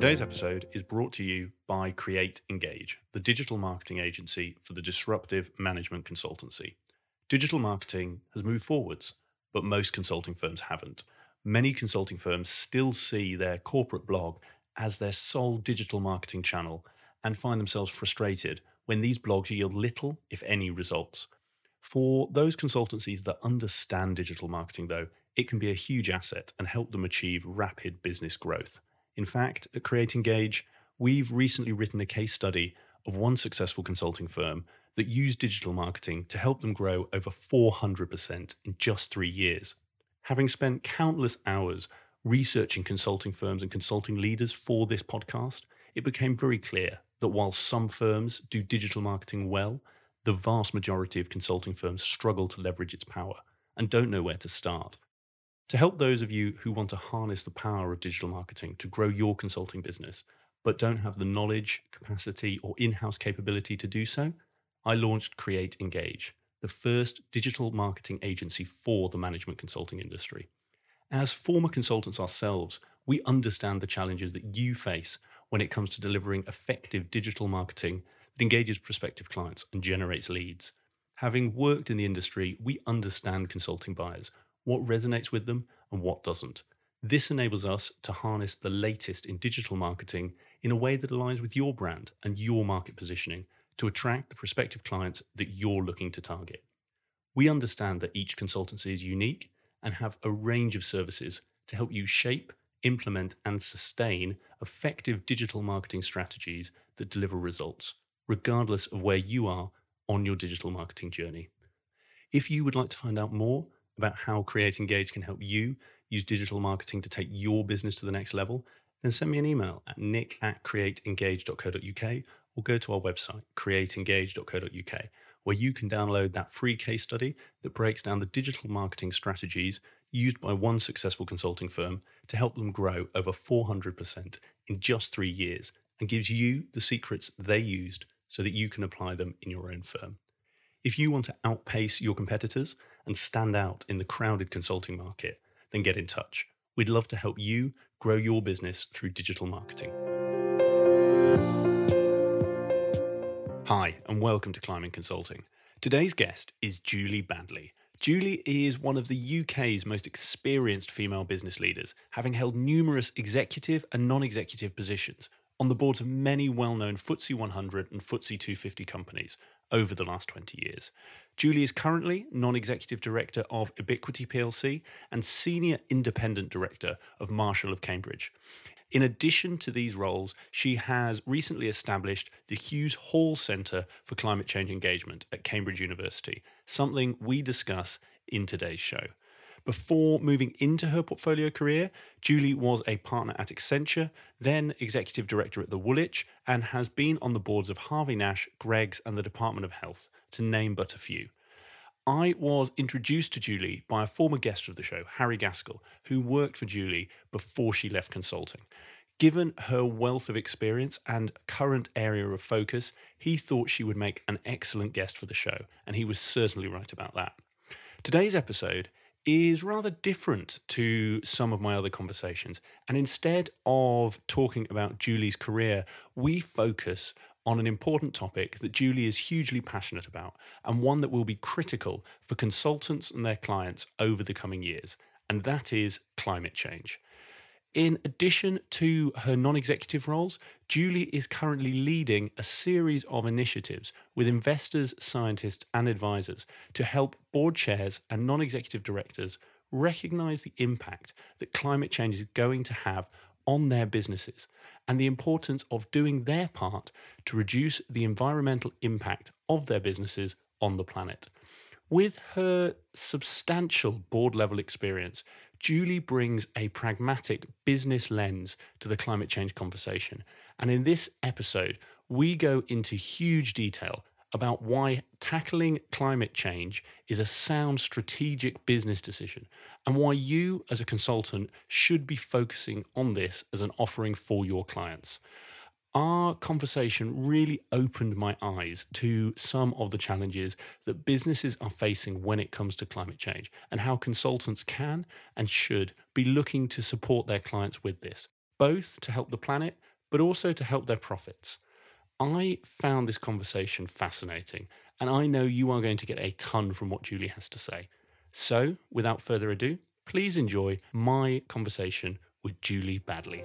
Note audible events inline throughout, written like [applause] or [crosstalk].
Today's episode is brought to you by Create Engage, the digital marketing agency for the disruptive management consultancy. Digital marketing has moved forwards, but most consulting firms haven't. Many consulting firms still see their corporate blog as their sole digital marketing channel and find themselves frustrated when these blogs yield little, if any, results. For those consultancies that understand digital marketing, though, it can be a huge asset and help them achieve rapid business growth. In fact, at Create Engage, we've recently written a case study of one successful consulting firm that used digital marketing to help them grow over 400% in just three years. Having spent countless hours researching consulting firms and consulting leaders for this podcast, it became very clear that while some firms do digital marketing well, the vast majority of consulting firms struggle to leverage its power and don't know where to start. To help those of you who want to harness the power of digital marketing to grow your consulting business, but don't have the knowledge, capacity, or in house capability to do so, I launched Create Engage, the first digital marketing agency for the management consulting industry. As former consultants ourselves, we understand the challenges that you face when it comes to delivering effective digital marketing that engages prospective clients and generates leads. Having worked in the industry, we understand consulting buyers, what resonates with them and what doesn't. This enables us to harness the latest in digital marketing in a way that aligns with your brand and your market positioning to attract the prospective clients that you're looking to target. We understand that each consultancy is unique and have a range of services to help you shape, implement, and sustain effective digital marketing strategies that deliver results, regardless of where you are on your digital marketing journey. If you would like to find out more about how Create Engage can help you use digital marketing to take your business to the next level, then send me an email at nick at createengage.co.uk or go to our website, createengage.co.uk, where you can download that free case study that breaks down the digital marketing strategies used by one successful consulting firm to help them grow over 400% in just three years and gives you the secrets they used so that you can apply them in your own firm. If you want to outpace your competitors and stand out in the crowded consulting market, then get in touch. We'd love to help you grow your business through digital marketing. Hi, and welcome to Climbing Consulting. Today's guest is Julie Baddeley. Julie is one of the UK's most experienced female business leaders, having held numerous executive and non executive positions on the boards of many well known FTSE 100 and FTSE 250 companies over the last 20 years. Julie is currently non executive director of Ubiquity plc and senior independent director of Marshall of Cambridge. In addition to these roles, she has recently established the Hughes Hall Centre for Climate Change Engagement at Cambridge University, something we discuss in today's show. Before moving into her portfolio career, Julie was a partner at Accenture, then executive director at the Woolwich, and has been on the boards of Harvey Nash, Greggs, and the Department of Health, to name but a few. I was introduced to Julie by a former guest of the show, Harry Gaskell, who worked for Julie before she left consulting. Given her wealth of experience and current area of focus, he thought she would make an excellent guest for the show, and he was certainly right about that. Today's episode is rather different to some of my other conversations. And instead of talking about Julie's career, we focus on an important topic that Julie is hugely passionate about and one that will be critical for consultants and their clients over the coming years, and that is climate change. In addition to her non executive roles, Julie is currently leading a series of initiatives with investors, scientists, and advisors to help board chairs and non executive directors recognize the impact that climate change is going to have on their businesses and the importance of doing their part to reduce the environmental impact of their businesses on the planet. With her substantial board level experience, Julie brings a pragmatic business lens to the climate change conversation. And in this episode, we go into huge detail about why tackling climate change is a sound strategic business decision and why you, as a consultant, should be focusing on this as an offering for your clients. Our conversation really opened my eyes to some of the challenges that businesses are facing when it comes to climate change and how consultants can and should be looking to support their clients with this, both to help the planet but also to help their profits. I found this conversation fascinating, and I know you are going to get a ton from what Julie has to say. So, without further ado, please enjoy my conversation with Julie Baddeley.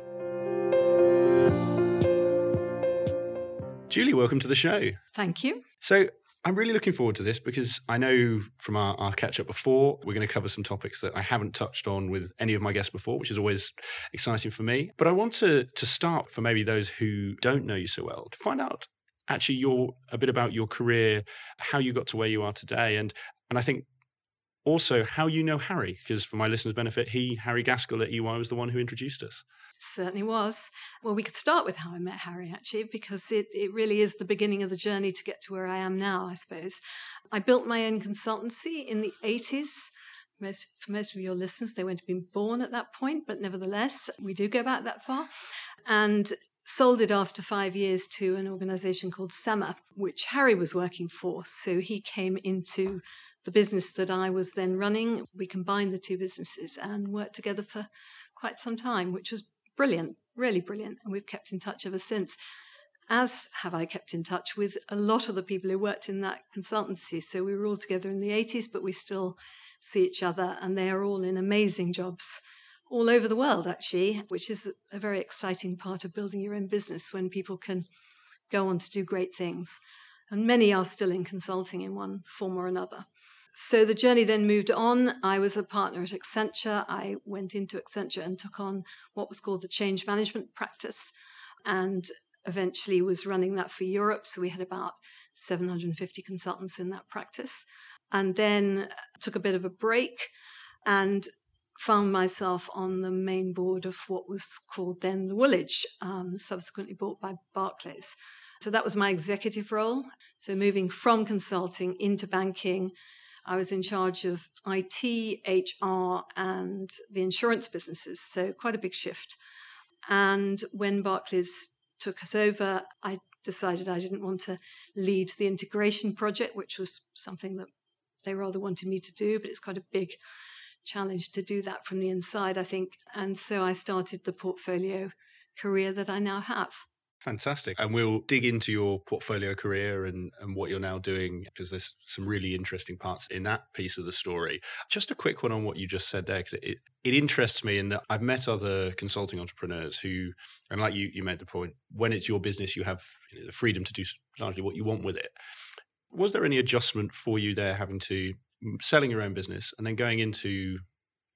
Julie, welcome to the show. Thank you. So, I'm really looking forward to this because I know from our, our catch up before, we're going to cover some topics that I haven't touched on with any of my guests before, which is always exciting for me. But I want to, to start for maybe those who don't know you so well to find out actually your a bit about your career, how you got to where you are today, and and I think also how you know Harry, because for my listeners' benefit, he Harry Gaskell at EY was the one who introduced us. Certainly was. Well, we could start with how I met Harry, actually, because it, it really is the beginning of the journey to get to where I am now, I suppose. I built my own consultancy in the 80s. Most, for most of your listeners, they won't have been born at that point, but nevertheless, we do go back that far. And sold it after five years to an organization called SEMA, which Harry was working for. So he came into the business that I was then running. We combined the two businesses and worked together for quite some time, which was brilliant, really brilliant. And we've kept in touch ever since. As have I kept in touch with a lot of the people who worked in that consultancy. So we were all together in the 80s, but we still see each other, and they are all in amazing jobs all over the world, actually, which is a very exciting part of building your own business when people can go on to do great things. And many are still in consulting in one form or another. So the journey then moved on. I was a partner at Accenture. I went into Accenture and took on what was called the change management practice and eventually was running that for Europe. So we had about 750 consultants in that practice. And then took a bit of a break and found myself on the main board of what was called then the Woolwich, um, subsequently bought by Barclays. So that was my executive role. So moving from consulting into banking I was in charge of IT, HR, and the insurance businesses, so quite a big shift. And when Barclays took us over, I decided I didn't want to lead the integration project, which was something that they rather wanted me to do, but it's quite a big challenge to do that from the inside, I think. And so I started the portfolio career that I now have. Fantastic. And we'll dig into your portfolio career and, and what you're now doing because there's some really interesting parts in that piece of the story. Just a quick one on what you just said there, because it, it interests me in that I've met other consulting entrepreneurs who, and like you, you made the point, when it's your business, you have you know, the freedom to do largely what you want with it. Was there any adjustment for you there having to mm, selling your own business and then going into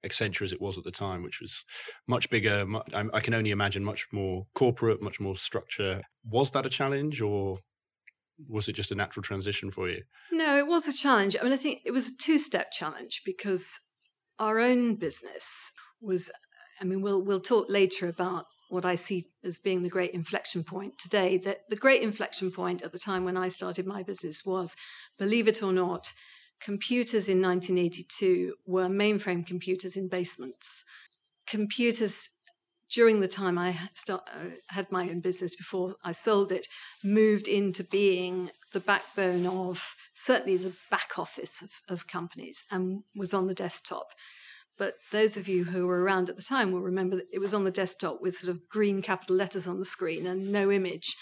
Accenture as it was at the time, which was much bigger. Much, I, I can only imagine much more corporate, much more structure. Was that a challenge, or was it just a natural transition for you? No, it was a challenge. I mean, I think it was a two-step challenge because our own business was. I mean, we'll we'll talk later about what I see as being the great inflection point today. That the great inflection point at the time when I started my business was, believe it or not, computers in 1982 were mainframe computers in basements. Computers during the time I start, uh, had my own business before I sold it, moved into being the backbone of certainly the back office of, of, companies and was on the desktop. But those of you who were around at the time will remember that it was on the desktop with sort of green capital letters on the screen and no image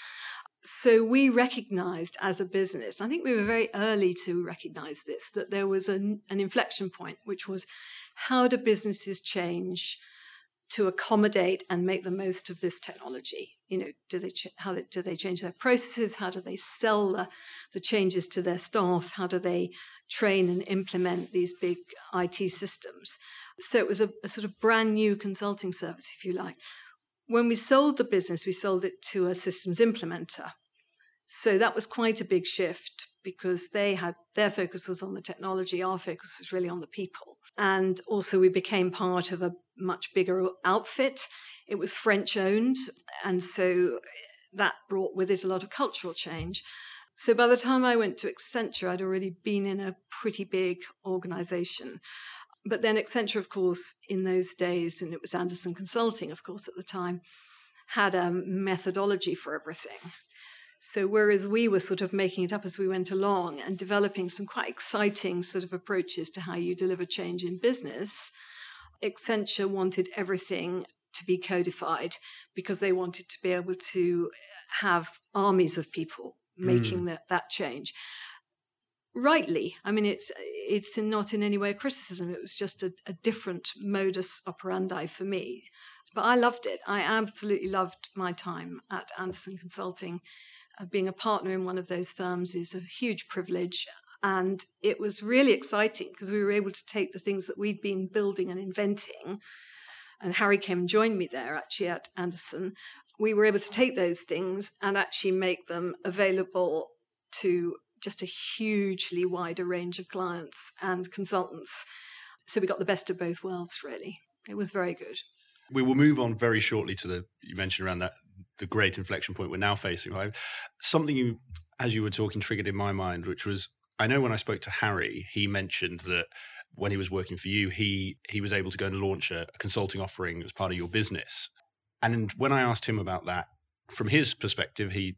so we recognized as a business, I think we were very early to recognize this, that there was an, an inflection point, which was how do businesses change to accommodate and make the most of this technology? You know, do they ch- how they, do they change their processes? How do they sell the, the changes to their staff? How do they train and implement these big IT systems? So it was a, a sort of brand new consulting service, if you like when we sold the business, we sold it to a systems implementer. So that was quite a big shift because they had their focus was on the technology, our focus was really on the people. And also, we became part of a much bigger outfit. It was French owned, and so that brought with it a lot of cultural change. So by the time I went to Accenture, I'd already been in a pretty big organization. But then Accenture, of course, in those days, and it was Andersen Consulting, of course, at the time, had a methodology for everything. So whereas we were sort of making it up as we went along and developing some quite exciting sort of approaches to how you deliver change in business, Accenture wanted everything to be codified because they wanted to be able to have armies of people making mm. that, that change rightly. I mean it's it's not in any way a criticism. It was just a, a different modus operandi for me. But i loved it. I absolutely loved my time at Andersen consulting. Uh, being a partner in one of those firms is a huge privilege and it was really exciting because we were able to take the things that we'd been building and inventing and harry came and joined me there actually at Andersen. we were able to take those things and actually make them available to just a hugely wider range of clients and consultants. So we got the best of both worlds, really. It was very good. We will move on very shortly to the you mentioned around that the great inflection point we're now facing. Right? Something you, as you were talking, triggered in my mind, which was I know when I spoke to Harry, he mentioned that when he was working for you, he he was able to go and launch a, a consulting offering as part of your business. And when I asked him about that, from his perspective, he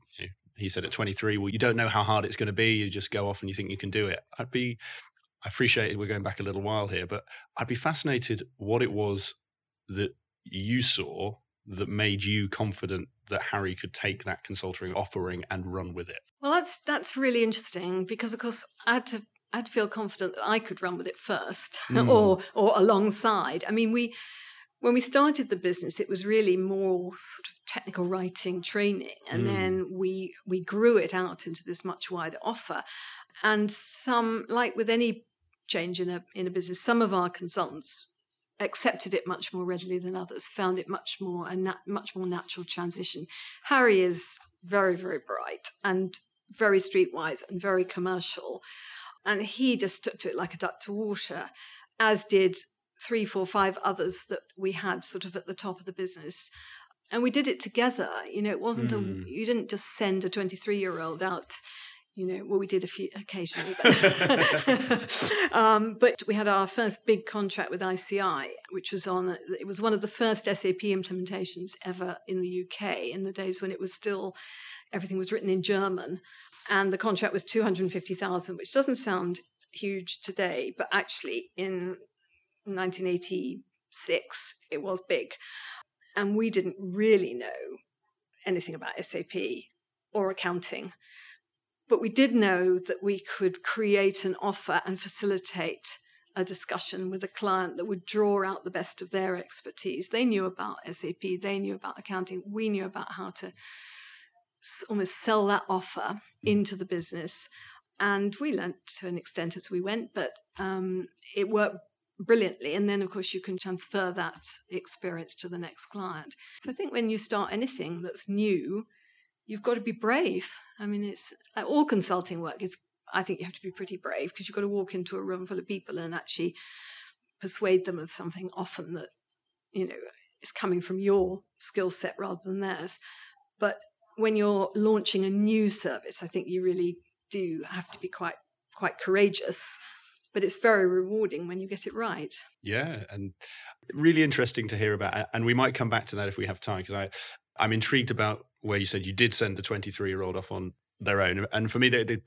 he said at 23, well, you don't know how hard it's going to be. You just go off and you think you can do it. I'd be, I appreciate it. We're going back a little while here, but I'd be fascinated what it was that you saw that made you confident that Harry could take that consulting offering and run with it. Well, that's that's really interesting because, of course, I had to I had to feel confident that I could run with it first, [laughs] mm. or or alongside. I mean, we when we started the business, it was really more sort of technical writing training, and mm. then we we grew it out into this much wider offer. And some, like with any change in a in a business, some of our consultants accepted it much more readily than others, found it much more a nat- much more natural transition. Harry is very very bright and very streetwise and very commercial, and he just took to it like a duck to water, as did three, four, five others that we had sort of at the top of the business. And we did it together. You know, it wasn't mm. a, hmm. you didn't just send a 23 year old out you know, well, we did a few occasionally, but, [laughs] um, but, we had our first big contract with ICI, which was on, it was one of the first SAP implementations ever in the UK in the days when it was still, everything was written in German. And the contract was 250,000, which doesn't sound huge today, but actually in 1986, it was big. And we didn't really know anything about SAP or accounting. But we did know that we could create an offer and facilitate a discussion with a client that would draw out the best of their expertise. They knew about SAP, they knew about accounting, we knew about how to almost sell that offer into the business. And we learned to an extent as we went, but um, it worked brilliantly. And then, of course, you can transfer that experience to the next client. So I think when you start anything that's new, you've got to be brave. I mean, it's all consulting work is, I think you have to be pretty brave because you've got to walk into a room full of people and actually persuade them of something often that, you know, is coming from your skill set rather than theirs. But when you're launching a new service, I think you really do have to be quite quite courageous but it's very rewarding when you get it right. Yeah, and really interesting to hear about. And we might come back to that if we have time, because I, I'm intrigued about where you said you did send the 23 year old off on their own. And for me, the,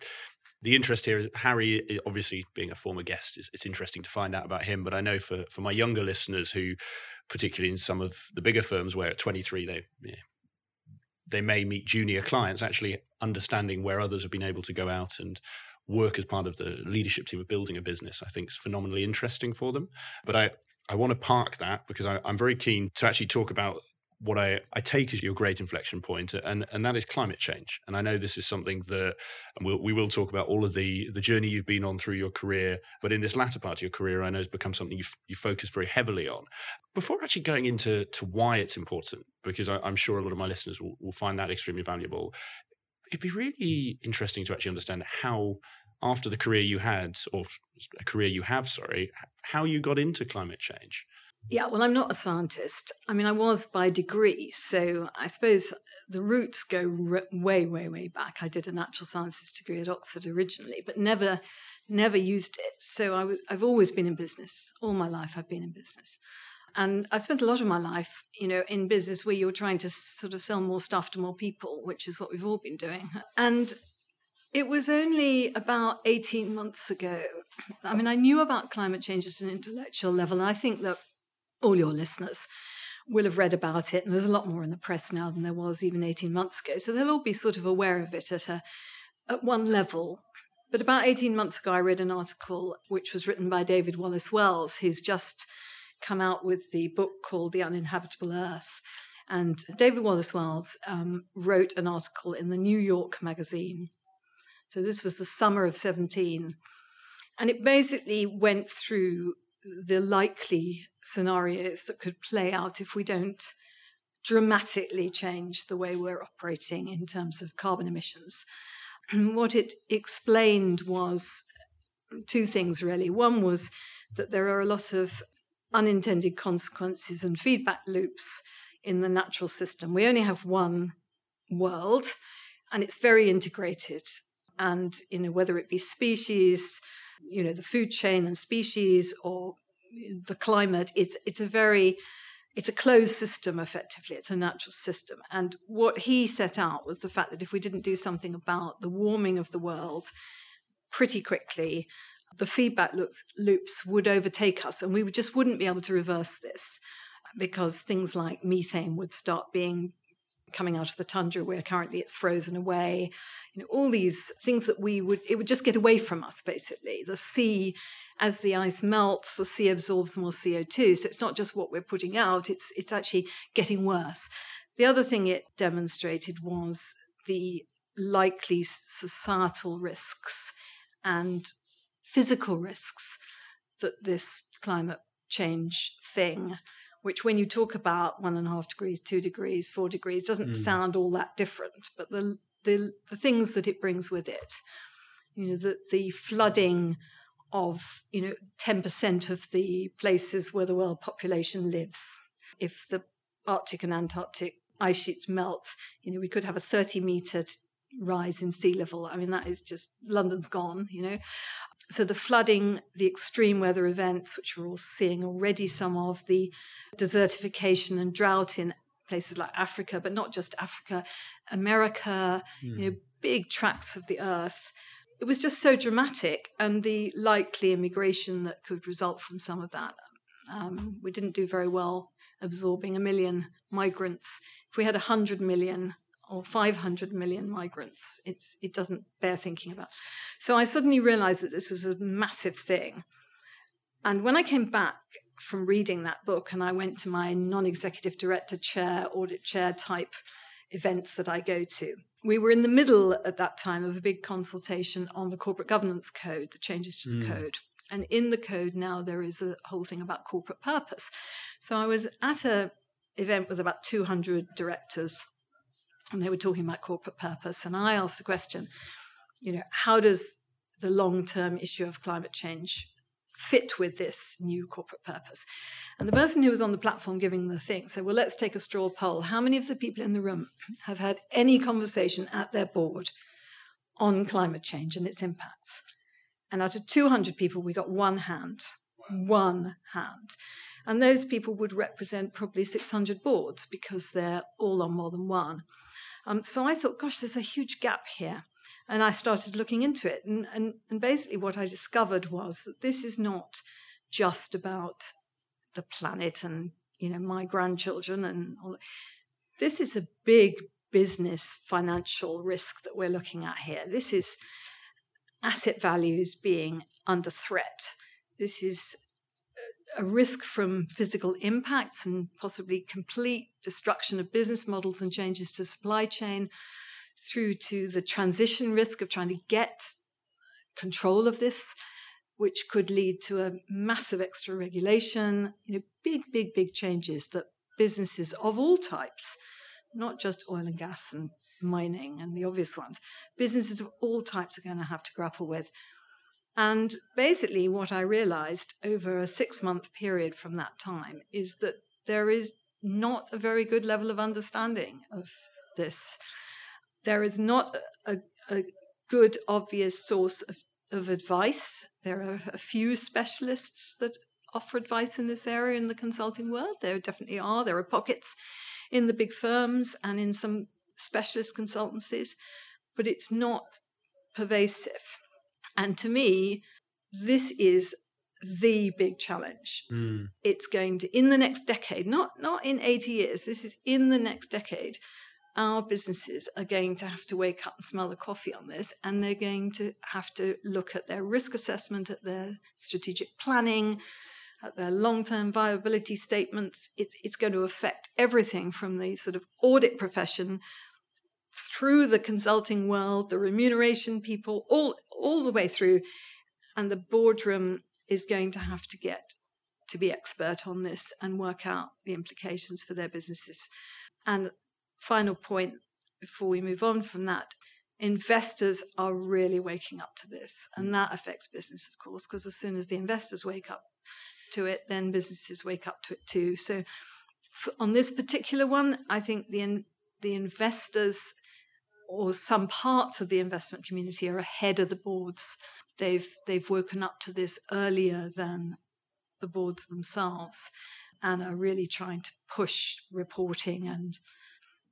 interest here is Harry, obviously being a former guest, is it's interesting to find out about him. But I know for for my younger listeners who, particularly in some of the bigger firms where at 23 they yeah, they may meet junior clients, actually understanding where others have been able to go out and work as part of the leadership team of building a business, I think is phenomenally interesting for them. But I, I want to park that because I, I'm very keen to actually talk about what I, I take as your great inflection point, and and that is climate change. And I know this is something that, and we'll, we will talk about all of the the journey you've been on through your career. But in this latter part of your career, I know has become something you you focus very heavily on. Before actually going into to why it's important, because I, am sure a lot of my listeners will, will find that extremely valuable it'd be really interesting to actually understand how after the career you had or a career you have sorry how you got into climate change. Yeah well i'm not a scientist. I mean i was by degree so i suppose the roots go way way way back. I did a natural sciences degree at oxford originally but never never used it. So i w- i've always been in business. All my life i've been in business and I've spent a lot of my life, you know, in business where you're trying to sort of sell more stuff to more people, which is what we've all been doing. And it was only about 18 months ago. I mean, I knew about climate change at an intellectual level, and I think that all your listeners will have read about it, and there's a lot more in the press now than there was even 18 months ago. So they'll all be sort of aware of it at, a, at one level. But about 18 months ago, I read an article which was written by David Wallace Wells, who's just come out with the book called The Uninhabitable Earth. And David Wallace Wells um, wrote an article in the New York Magazine. So this was the summer of 17. And it basically went through the likely scenarios that could play out if we don't dramatically change the way we're operating in terms of carbon emissions. And [clears throat] what it explained was two things really. One was that there are a lot of unintended consequences and feedback loops in the natural system. We only have one world and it's very integrated. And, you know, whether it be species, you know the food chain and species or the climate it's it's a very it's a closed system effectively it's a natural system and what he set out was the fact that if we didn't do something about the warming of the world pretty quickly the feedback loops, loops would overtake us and we just wouldn't be able to reverse this because things like methane would start being coming out of the tundra where currently it's frozen away you know all these things that we would it would just get away from us basically. The sea as the ice melts the sea absorbs more co2 so it's not just what we're putting out it's it's actually getting worse. The other thing it demonstrated was the likely societal risks and physical risks that this climate change thing which when you talk about one and a half degrees, two degrees, four degrees, doesn't mm. sound all that different. But the, the the things that it brings with it, you know, the the flooding of you know ten percent of the places where the world population lives. If the Arctic and Antarctic ice sheets melt, you know, we could have a thirty meter rise in sea level. I mean, that is just London's gone, you know so the flooding, the extreme weather events, which we're all seeing already, some of the desertification and drought in places like Africa, but not just Africa, America, mm. you know, hmm. big tracts of the earth. It was just so dramatic, and the likely immigration that could result from some of that. Um, we didn't do very well absorbing a million migrants. If we had 100 million or 500 million migrants. It's, it doesn't bear thinking about. So I suddenly realized that this was a massive thing. And when I came back from reading that book and I went to my non executive director chair, audit chair type events that I go to, we were in the middle at that time of a big consultation on the corporate governance code, the changes to the mm. code. And in the code now, there is a whole thing about corporate purpose. So I was at a event with about 200 directors and they were talking about corporate purpose. And I asked the question, you know, how does the long term issue of climate change fit with this new corporate purpose? And the person who was on the platform giving the thing said, well, let's take a straw poll. How many of the people in the room [clears throat] have had any conversation at their board on climate change and its impacts? And out of 200 people, we got one hand, one hand. And those people would represent probably 600 boards because they're all on more than one. Um, so I thought, gosh, there's a huge gap here. And I started looking into it. And, and, and basically, what I discovered was that this is not just about the planet and you know my grandchildren and all this is a big business financial risk that we're looking at here this is asset values being under threat this is a risk from physical impacts and possibly complete destruction of business models and changes to supply chain, through to the transition risk of trying to get control of this, which could lead to a massive extra regulation, you know, big, big, big changes that businesses of all types, not just oil and gas and mining and the obvious ones, businesses of all types are going to have to grapple with. And basically, what I realized over a six month period from that time is that there is not a very good level of understanding of this. There is not a, a good, obvious source of, of advice. There are a few specialists that offer advice in this area in the consulting world. There definitely are. There are pockets in the big firms and in some specialist consultancies, but it's not pervasive. And to me, this is the big challenge. Mm. It's going to in the next decade, not not in 80 years. This is in the next decade. Our businesses are going to have to wake up and smell the coffee on this, and they're going to have to look at their risk assessment, at their strategic planning, at their long term viability statements. It, it's going to affect everything from the sort of audit profession through the consulting world, the remuneration people, all, all the way through. And the boardroom is going to have to get to be expert on this and work out the implications for their businesses. And final point before we move on from that investors are really waking up to this. And mm. that affects business, of course, because as soon as the investors wake up to it, then businesses wake up to it too. So for, on this particular one, I think the in, the investors or some parts of the investment community are ahead of the boards. They've they've woken up to this earlier than the boards themselves and are really trying to push reporting and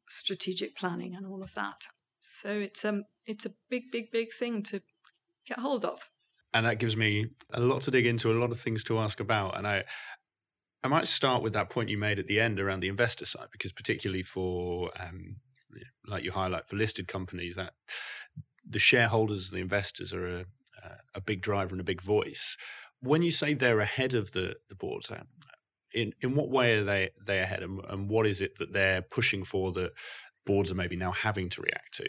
strategic planning and all of that. So it's um it's a big, big, big thing to get hold of and that gives me a lot to dig into, a lot of things to ask about. And I, I might start with that point you made at the end around the investor side, because particularly for, um, like you highlight, for listed companies, that the shareholders, the investors, are a, a big driver and a big voice. When you say they're ahead of the the boards, um, in in what way are they they ahead, and, and what is it that they're pushing for that boards are maybe now having to react to?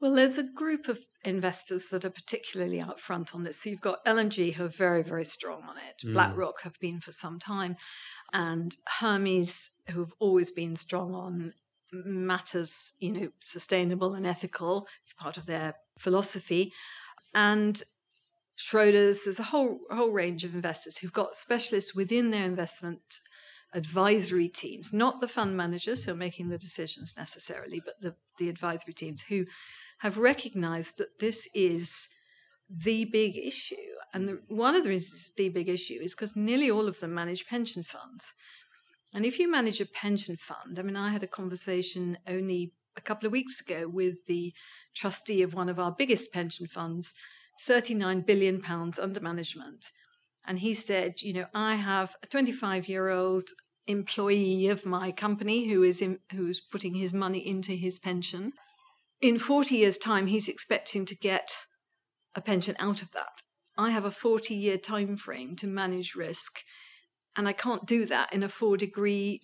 Well, there's a group of investors that are particularly out front on this. So you've got L&G who are very, very strong on it. Mm. BlackRock have been for some time, and Hermes who have always been strong on matters, you know, sustainable and ethical. It's part of their philosophy, and Schroders. There's a whole whole range of investors who've got specialists within their investment advisory teams, not the fund managers who are making the decisions necessarily, but the, the advisory teams who have recognized that this is the big issue. And the, one of the reasons the big issue is because nearly all of them manage pension funds. And if you manage a pension fund, I mean, I had a conversation only a couple of weeks ago with the trustee of one of our biggest pension funds, 39 billion pounds under management. And he said, you know, I have a 25 year old employee of my company who is in, who's putting his money into his pension in 40 years' time, he's expecting to get a pension out of that. I have a 40 year time frame to manage risk, and I can't do that in a four degree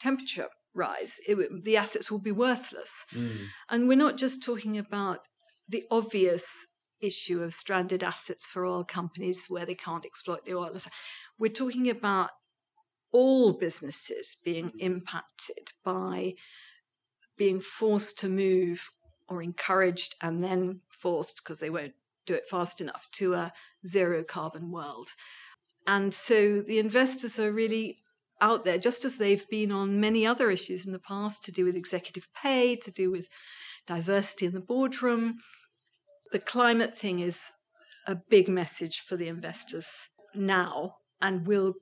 temperature rise. It, the assets will be worthless. Mm. And we're not just talking about the obvious issue of stranded assets for oil companies where they can't exploit the oil. We're talking about all businesses being impacted by being forced to move or encouraged and then forced because they won't do it fast enough to a zero carbon world. And so the investors are really out there, just as they've been on many other issues in the past to do with executive pay, to do with diversity in the boardroom. The climate thing is a big message for the investors now and will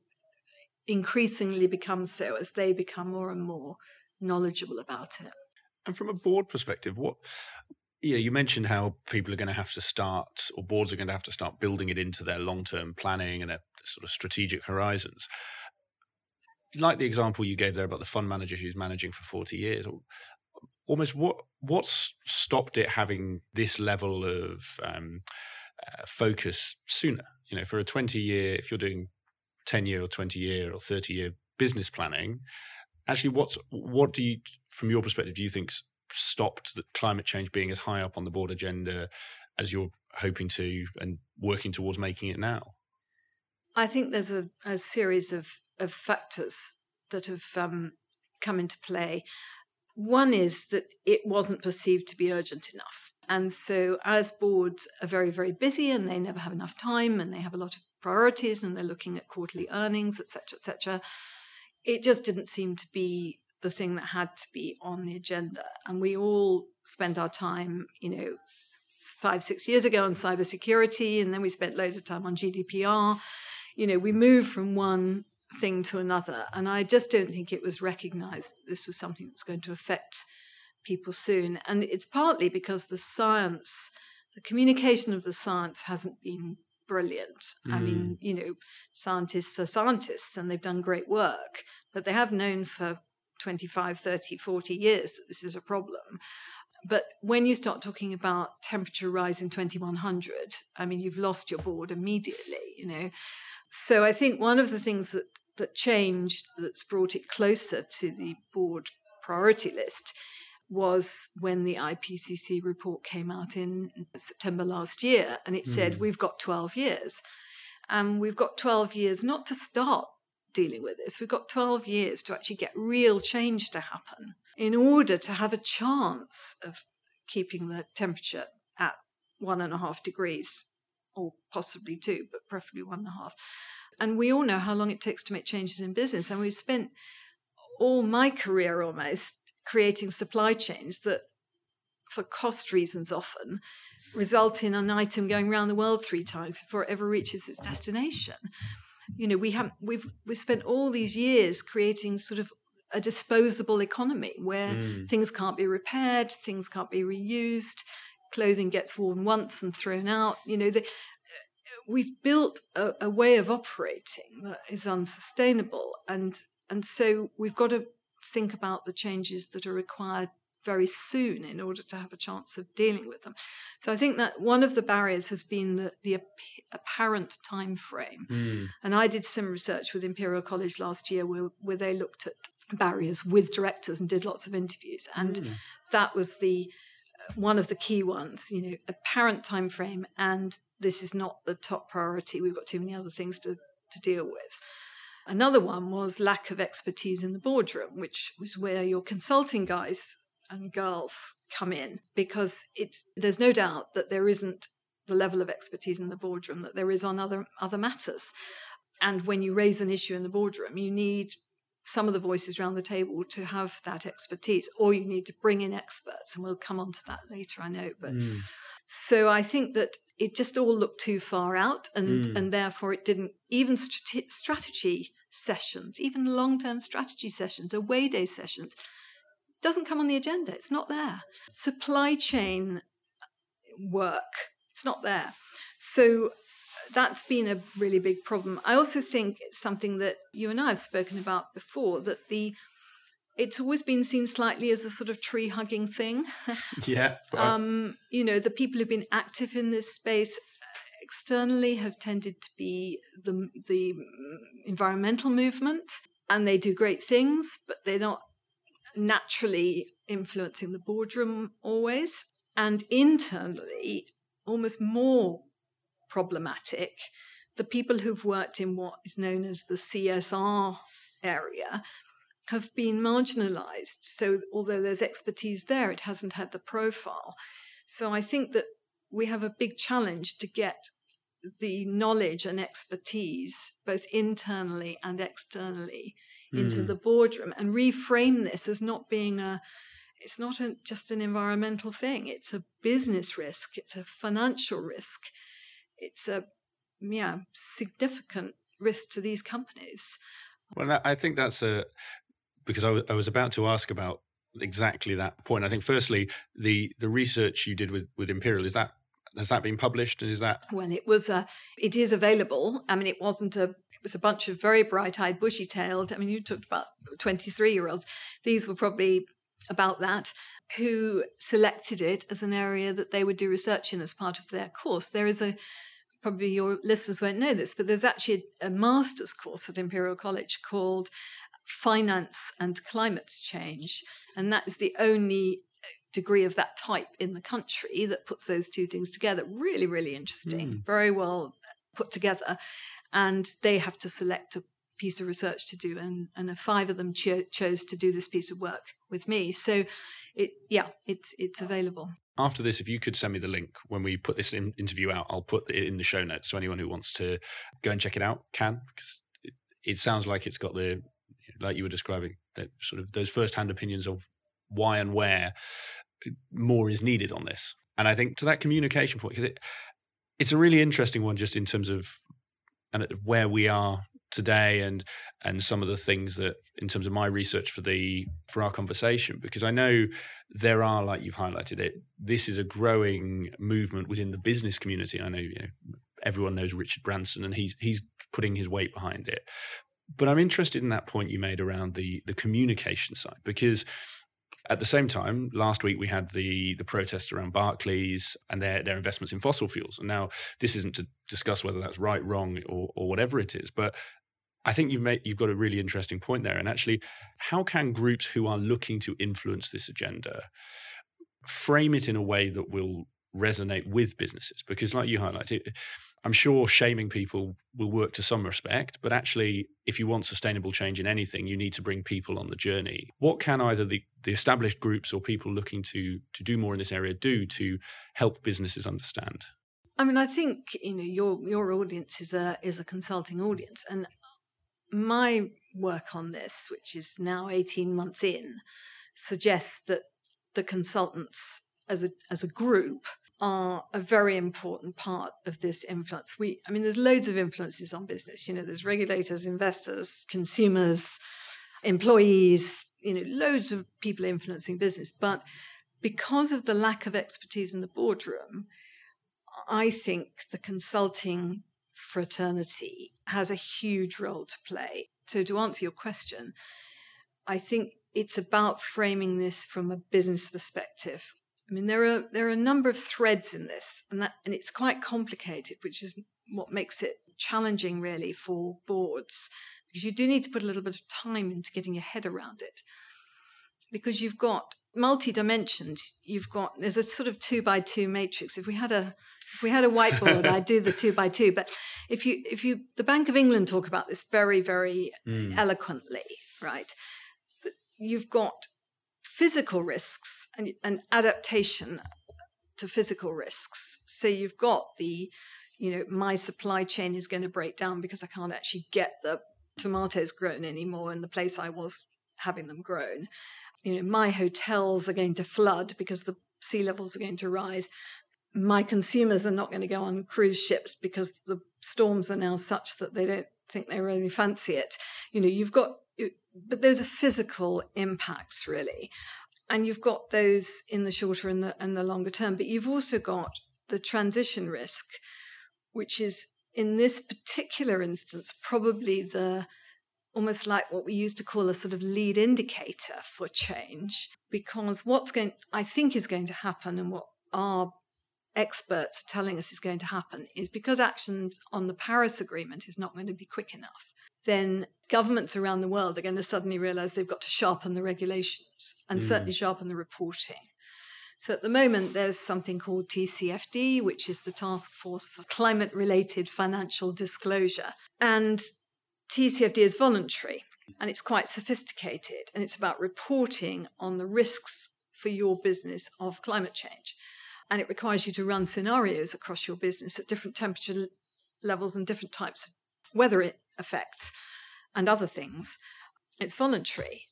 increasingly become so as they become more and more knowledgeable about it. And from a board perspective, what yeah, you mentioned how people are going to have to start, or boards are going to have to start building it into their long-term planning and their sort of strategic horizons. Like the example you gave there about the fund manager who's managing for forty years, almost what what's stopped it having this level of um, uh, focus sooner? You know, for a twenty-year, if you're doing ten-year or twenty-year or thirty-year business planning, actually, what's what do you from your perspective, do you think stopped climate change being as high up on the board agenda as you're hoping to and working towards making it now? I think there's a, a series of, of factors that have um, come into play. One is that it wasn't perceived to be urgent enough. And so, as boards are very, very busy and they never have enough time and they have a lot of priorities and they're looking at quarterly earnings, etc., etc., it just didn't seem to be the thing that had to be on the agenda. And we all spent our time, you know, five, six years ago on cybersecurity, and then we spent loads of time on GDPR. You know, we moved from one thing to another. And I just don't think it was recognized this was something that's going to affect people soon. And it's partly because the science, the communication of the science hasn't been brilliant. Mm. I mean, mm. you know, scientists are scientists and they've done great work, but they have known for 25, 30, 40 years that this is a problem. But when you start talking about temperature rise in 2100, I mean, you've lost your board immediately, you know. So I think one of the things that, that changed that's brought it closer to the board priority list was when the IPCC report came out in September last year, and it said, mm. We've got 12 years. And we've got 12 years not to start dealing with this, we've got 12 years to actually get real change to happen in order to have a chance of keeping the temperature at one and a half degrees, or possibly two, but preferably one and a half. And we all know how long it takes to make changes in business. And we've spent all my career almost creating supply chains that, for cost reasons often, result in an item going around the world three times before it ever reaches its destination. You know, we have we've we've spent all these years creating sort of a disposable economy where mm. things can't be repaired, things can't be reused, clothing gets worn once and thrown out. You know, the, we've built a, a, way of operating that is unsustainable, and and so we've got to think about the changes that are required very soon in order to have a chance of dealing with them. So I think that one of the barriers has been the, the apparent time frame. Mm. And I did some research with Imperial College last year where, where they looked at barriers with directors and did lots of interviews and mm. that was the uh, one of the key ones you know apparent time frame and this is not the top priority we've got too many other things to to deal with another one was lack of expertise in the boardroom which was where your consulting guys and girls come in because it's there's no doubt that there isn't the level of expertise in the boardroom that there is on other other matters and when you raise an issue in the boardroom you need some of the voices around the table to have that expertise, or you need to bring in experts, and we'll come on to that later, I know. But mm. so I think that it just all looked too far out, and mm. and therefore it didn't even strate- strategy sessions, even long term strategy sessions, away day sessions, doesn't come on the agenda. It's not there. Supply chain work, it's not there. So that's been a really big problem. I also think something that you and I have spoken about before that the it's always been seen slightly as a sort of tree hugging thing. [laughs] yeah. um, you know, the people who've been active in this space externally have tended to be the the environmental movement, and they do great things, but they're not naturally influencing the boardroom always. And internally, almost more problematic. The people who've worked in what is known as the CSR area have been marginalized. So, although there's expertise there, it hasn't had the profile. So, I think that we have a big challenge to get the knowledge and expertise, both internally and externally. Into hmm. the boardroom and reframe this as not being a it's not a, just an environmental thing it's a business risk it's a financial risk it's a yeah significant risk to these companies. Well, I think that's a because I, w- I was about to ask about exactly that point. I think firstly, the the research you did with with Imperial is that has that been published and is that well it was a it is available i mean it wasn't a it was a bunch of very bright-eyed bushy-tailed i mean you talked about 23 year olds these were probably about that who selected it as an area that they would do research in as part of their course there is a probably your listeners won't know this, but there's actually a, a master's course at Imperial College called Finance and Climate Change. And that is the only uh, degree of that type in the country that puts those two things together. Really, really interesting, mm. very well put together. And they have to select a piece of research to do, and, and five of them cho- chose to do this piece of work with me. So, it yeah, it's it's available after this, if you could send me the link when we put this in, interview out, I'll put it in the show notes. So anyone who wants to go and check it out can, because it, it sounds like it's got the, like you were describing, that sort of those first-hand opinions of why and where more is needed on this. And I think to that communication point, because it, it's a really interesting one, just in terms of and where we are today and and some of the things that in terms of my research for the for our conversation because i know there are like you've highlighted it this is a growing movement within the business community i know you know everyone knows Richard Branson, and he's he's putting his weight behind it. But I'm interested in that point you made around the the communication side because at the same time, last week we had the the protests around Barclays and their their investments in fossil fuels. And now this isn't to discuss whether that's right, wrong, or or whatever it is, but I think you've made you've got a really interesting point there. And actually, how can groups who are looking to influence this agenda frame it in a way that will resonate with businesses? Because, like you highlighted, I'm sure shaming people will work to some respect, but actually, if you want sustainable change in anything, you need to bring people on the journey. What can either the, the established groups or people looking to to do more in this area do to help businesses understand? I mean, I think you know your your audience is a is a consulting audience, and my work on this, which is now 18 months in, suggests that the consultants as a, as a group are a very important part of this influence. We, I mean, there's loads of influences on business. You know, there's regulators, investors, consumers, employees, you know, loads of people influencing business. But because of the lack of expertise in the boardroom, I think the consulting fraternity has a huge role to play. So, to answer your question, I think it's about framing this from a business perspective. I mean, there are there are a number of threads in this, and that and it's quite complicated, which is what makes it challenging, really, for boards, because you do need to put a little bit of time into getting your head around it, because you've got multi dimensions. You've got there's a sort of two by two matrix. If we had a if we had a whiteboard, [laughs] I'd do the two by two. But if you if you the Bank of England talk about this very very mm. eloquently, right? You've got physical risks and, and adaptation to physical risks. So you've got the, you know, my supply chain is going to break down because I can't actually get the tomatoes grown anymore in the place I was having them grown. You know, my hotels are going to flood because the sea levels are going to rise my consumers are not going to go on cruise ships because the storms are now such that they don't think they really fancy it. You know, you've got, but those are physical impacts really. And you've got those in the shorter and the, and the longer term, but you've also got the transition risk, which is in this particular instance probably the almost like what we used to call a sort of lead indicator for change because what's going i think is going to happen and what our experts are telling us is going to happen is because action on the Paris Agreement is not going to be quick enough, then governments around the world are going to suddenly realize they've got to sharpen the regulations and mm. certainly sharpen the reporting. So at the moment, there's something called TCFD, which is the Task Force for Climate Related Financial Disclosure. And TCFD is voluntary and it's quite sophisticated and it's about reporting on the risks for your business of climate change and it requires you to run scenarios across your business at different temperature levels and different types of weather effects and other things. It's voluntary.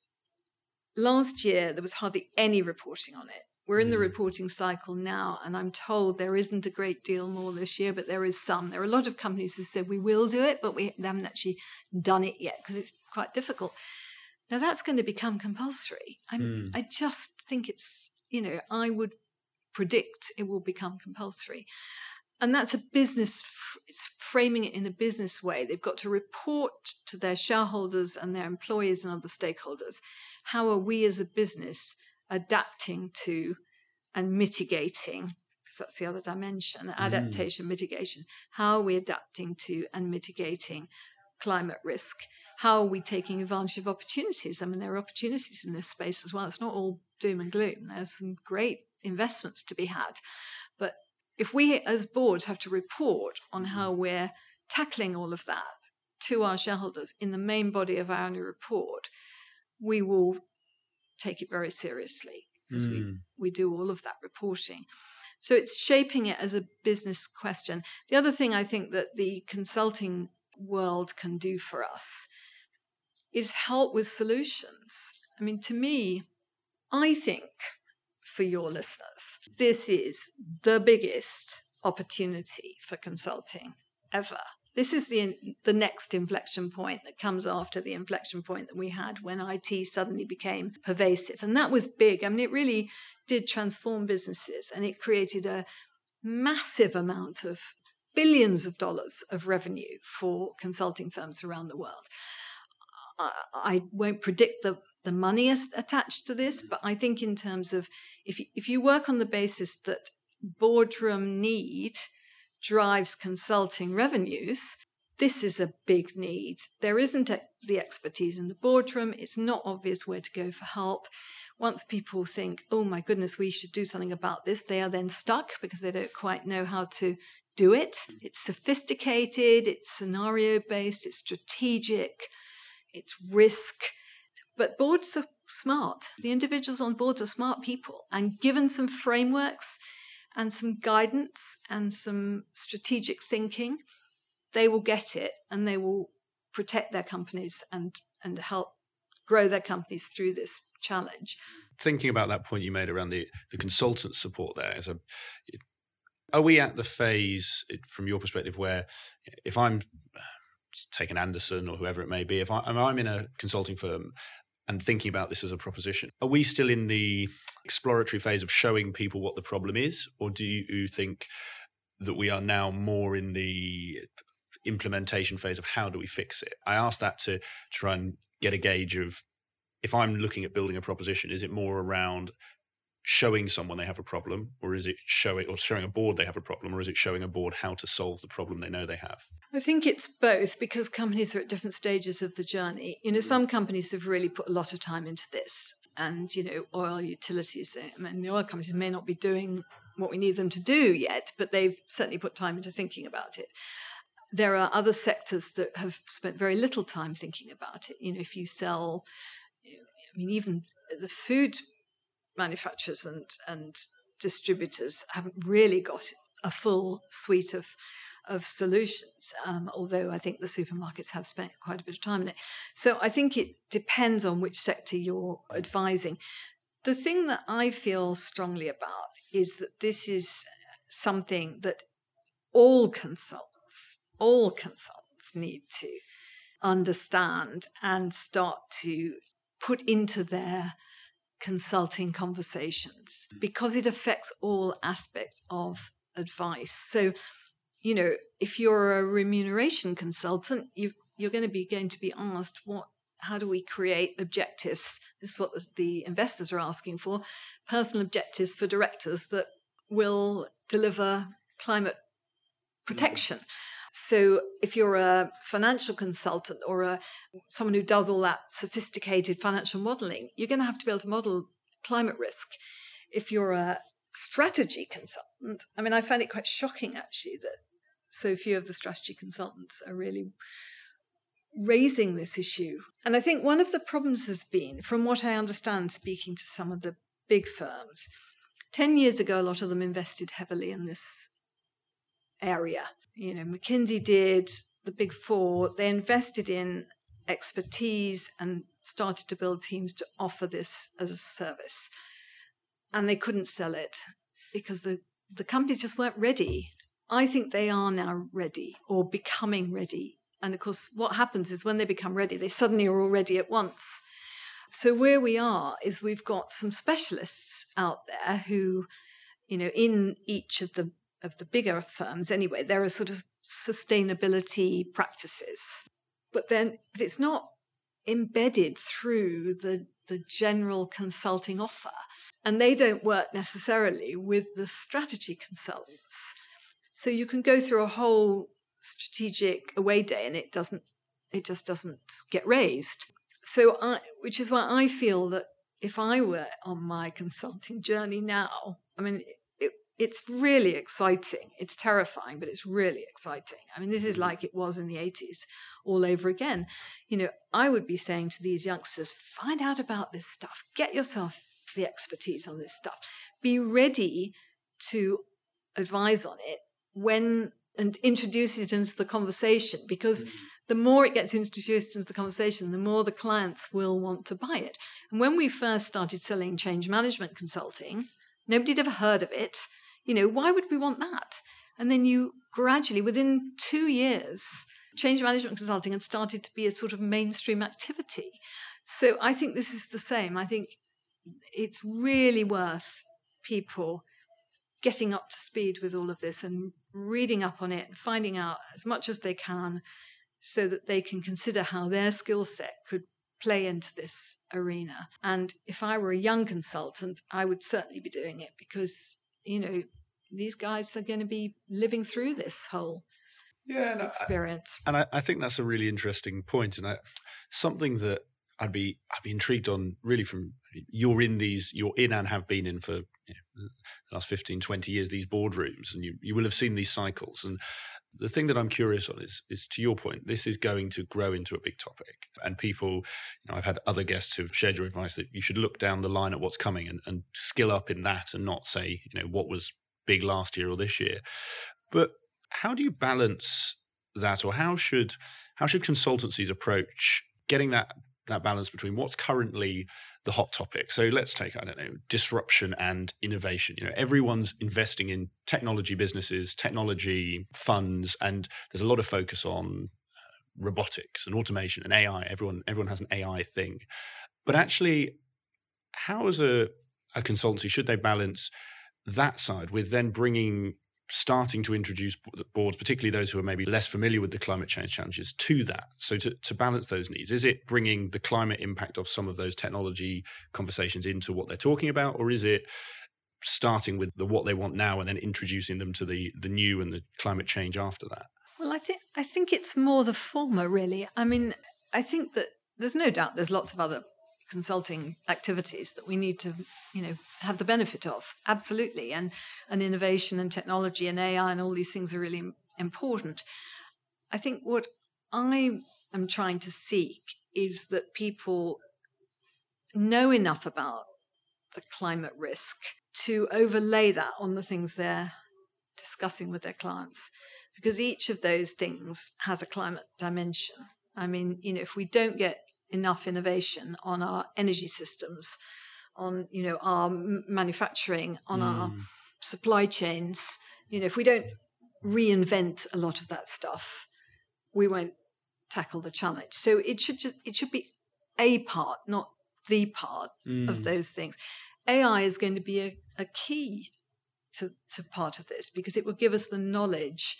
Last year, there was hardly any reporting on it. We're in the mm. reporting cycle now, and I'm told there isn't a great deal more this year, but there is some. There are a lot of companies who said we will do it, but we haven't actually done it yet because it's quite difficult. Now that's going to become compulsory. Mm. I just think it's, you know, I would predict it will become compulsory. And that's a business, it's framing it in a business way. They've got to report to their shareholders and their employees and other stakeholders. How are we as a business adapting to and mitigating? Because that's the other dimension mm. adaptation, mm. mitigation. How are we adapting to and mitigating climate risk? How are we taking advantage of opportunities? I mean, there are opportunities in this space as well. It's not all doom and gloom. There's some great investments to be had. If we as boards have to report on how mm-hmm. we're tackling all of that to our shareholders in the main body of our annual report, we will take it very seriously because mm. we, we do all of that reporting. So it's shaping it as a business question. The other thing I think that the consulting world can do for us is help with solutions. I mean, to me, I think for your listeners. This is the biggest opportunity for consulting ever. This is the the next inflection point that comes after the inflection point that we had when IT suddenly became pervasive, and that was big. I mean, it really did transform businesses, and it created a massive amount of billions of dollars of revenue for consulting firms around the world. I, I won't predict the, the money is attached to this, mm-hmm. but I think in terms of if you, if you work on the basis that boardroom need drives consulting revenues, this is a big need. There isn't the expertise in the boardroom. It's not obvious where to go for help. Once people think, oh my goodness, we should do something about this, they are then stuck because they don't quite know how to do it. Mm-hmm. It's sophisticated, it's scenario based, it's strategic, it's risk. But boards are smart. The individuals on boards are smart people. And given some frameworks and some guidance and some strategic thinking, they will get it and they will protect their companies and, and help grow their companies through this challenge. Thinking about that point you made around the, the consultant support there, a, are we at the phase from your perspective where if I'm uh, taking Andersen or whoever it may be, if I, I'm in a consulting firm and thinking about this as a proposition. Are we still in the exploratory phase of showing people what the problem is, or do you think that we are now more in the implementation phase of how do we fix it. I asked that to try and get a gauge of if I'm looking at building a proposition, is it more around showing someone they have a problem, or is it showing or showing a board they have a problem, or is it showing a board how to solve the problem they know they have? I think it's both because companies are at different stages of the journey. You know, mm. some companies have really put a lot of time into this, and you know, oil utilities. I mean, the oil companies may not be doing what we need them to do yet, but they've certainly put time into thinking about it there are other sectors that have spent very little time thinking about it. You know, if you sell, I mean, even the food manufacturers and and distributors haven't really got a full suite of of solutions. Um, although I think the supermarkets have spent quite a bit of time in it. So I think it depends on which sector you're advising. The thing that I feel strongly about is that this is something that all consult all consultants need to understand and start to put into their consulting conversations because it affects all aspects of advice. So, you know, if you're a remuneration consultant, you are going to be going to be asked what how do we create objectives? This is what the, the investors are asking for personal objectives for directors that will deliver climate protection. Mm-hmm. So if you're a financial consultant or a someone who does all that sophisticated financial modeling, you're going to have to be able to model climate risk. If you're a strategy consultant, I mean, I find it quite shocking actually that so few of the strategy consultants are really raising this issue. And I think one of the problems has been, from what I understand, speaking to some of the big firms, 10 years ago, a lot of them invested heavily in this area. You know, McKinsey did, the big four, they invested in expertise and started to build teams to offer this as a service. And they couldn't sell it because the, the companies just weren't ready. I think they are now ready or becoming ready. And of course, what happens is when they become ready, they suddenly are all ready at once. So, where we are is we've got some specialists out there who, you know, in each of the of the bigger firms anyway, there are sort of sustainability practices. But then but it's not embedded through the the general consulting offer. And they don't work necessarily with the strategy consultants. So you can go through a whole strategic away day and it doesn't it just doesn't get raised. So I which is why I feel that if I were on my consulting journey now, I mean it's really exciting. It's terrifying, but it's really exciting. I mean, this is mm-hmm. like it was in the 80s all over again. You know, I would be saying to these youngsters, find out about this stuff, get yourself the expertise on this stuff, be ready to advise on it when and introduce it into the conversation because mm-hmm. the more it gets introduced into the conversation, the more the clients will want to buy it. And when we first started selling change management consulting, nobody had ever heard of it. You know, why would we want that? And then you gradually, within two years, change management consulting had started to be a sort of mainstream activity. So I think this is the same. I think it's really worth people getting up to speed with all of this and reading up on it and finding out as much as they can so that they can consider how their skill set could play into this arena. And if I were a young consultant, I would certainly be doing it because, you know, these guys are going to be living through this whole yeah, no, experience. I, and I, I, think that's a really interesting point, and I, something that I'd be I'd be intrigued on really from you're in these you're in and have been in for you know, the last 15 20 years these boardrooms and you you will have seen these cycles and the thing that I'm curious on is is to your point this is going to grow into a big topic. And people you know I've had other guests who've shared your advice that you should look down the line at what's coming and, and skill up in that and not say you know what was big last year or this year. But how do you balance that or how should how should consultancies approach getting that that balance between what's currently the hot topic. So let's take, I don't know, disruption and innovation. You know, everyone's investing in technology businesses, technology funds, and there's a lot of focus on uh, robotics and automation and AI. Everyone, everyone has an AI thing. But actually, how as a, a consultancy should they balance that side with then bringing starting to introduce boards, particularly those who are maybe less familiar with the climate change challenges, to that. So to, to balance those needs, is it bringing the climate impact of some of those technology conversations into what they're talking about, or is it starting with the what they want now and then introducing them to the the new and the climate change after that? Well, I think I think it's more the former, really. I mean, I think that there's no doubt there's lots of other consulting activities that we need to you know have the benefit of. Absolutely. And and innovation and technology and ai and all these things are really important. I think what i am trying to seek is that people know enough about the climate risk to overlay that on the things they're discussing with their clients because each of those things has a climate dimension. I mean you know if we don't get enough innovation on our energy systems, on you know our manufacturing, on mm. our supply chains. You know, if we don't reinvent a lot of that stuff, we won't tackle the challenge. So it should just it should be a part, not the part mm. of those things. AI is going to be a, a key to, to part of this because it will give us the knowledge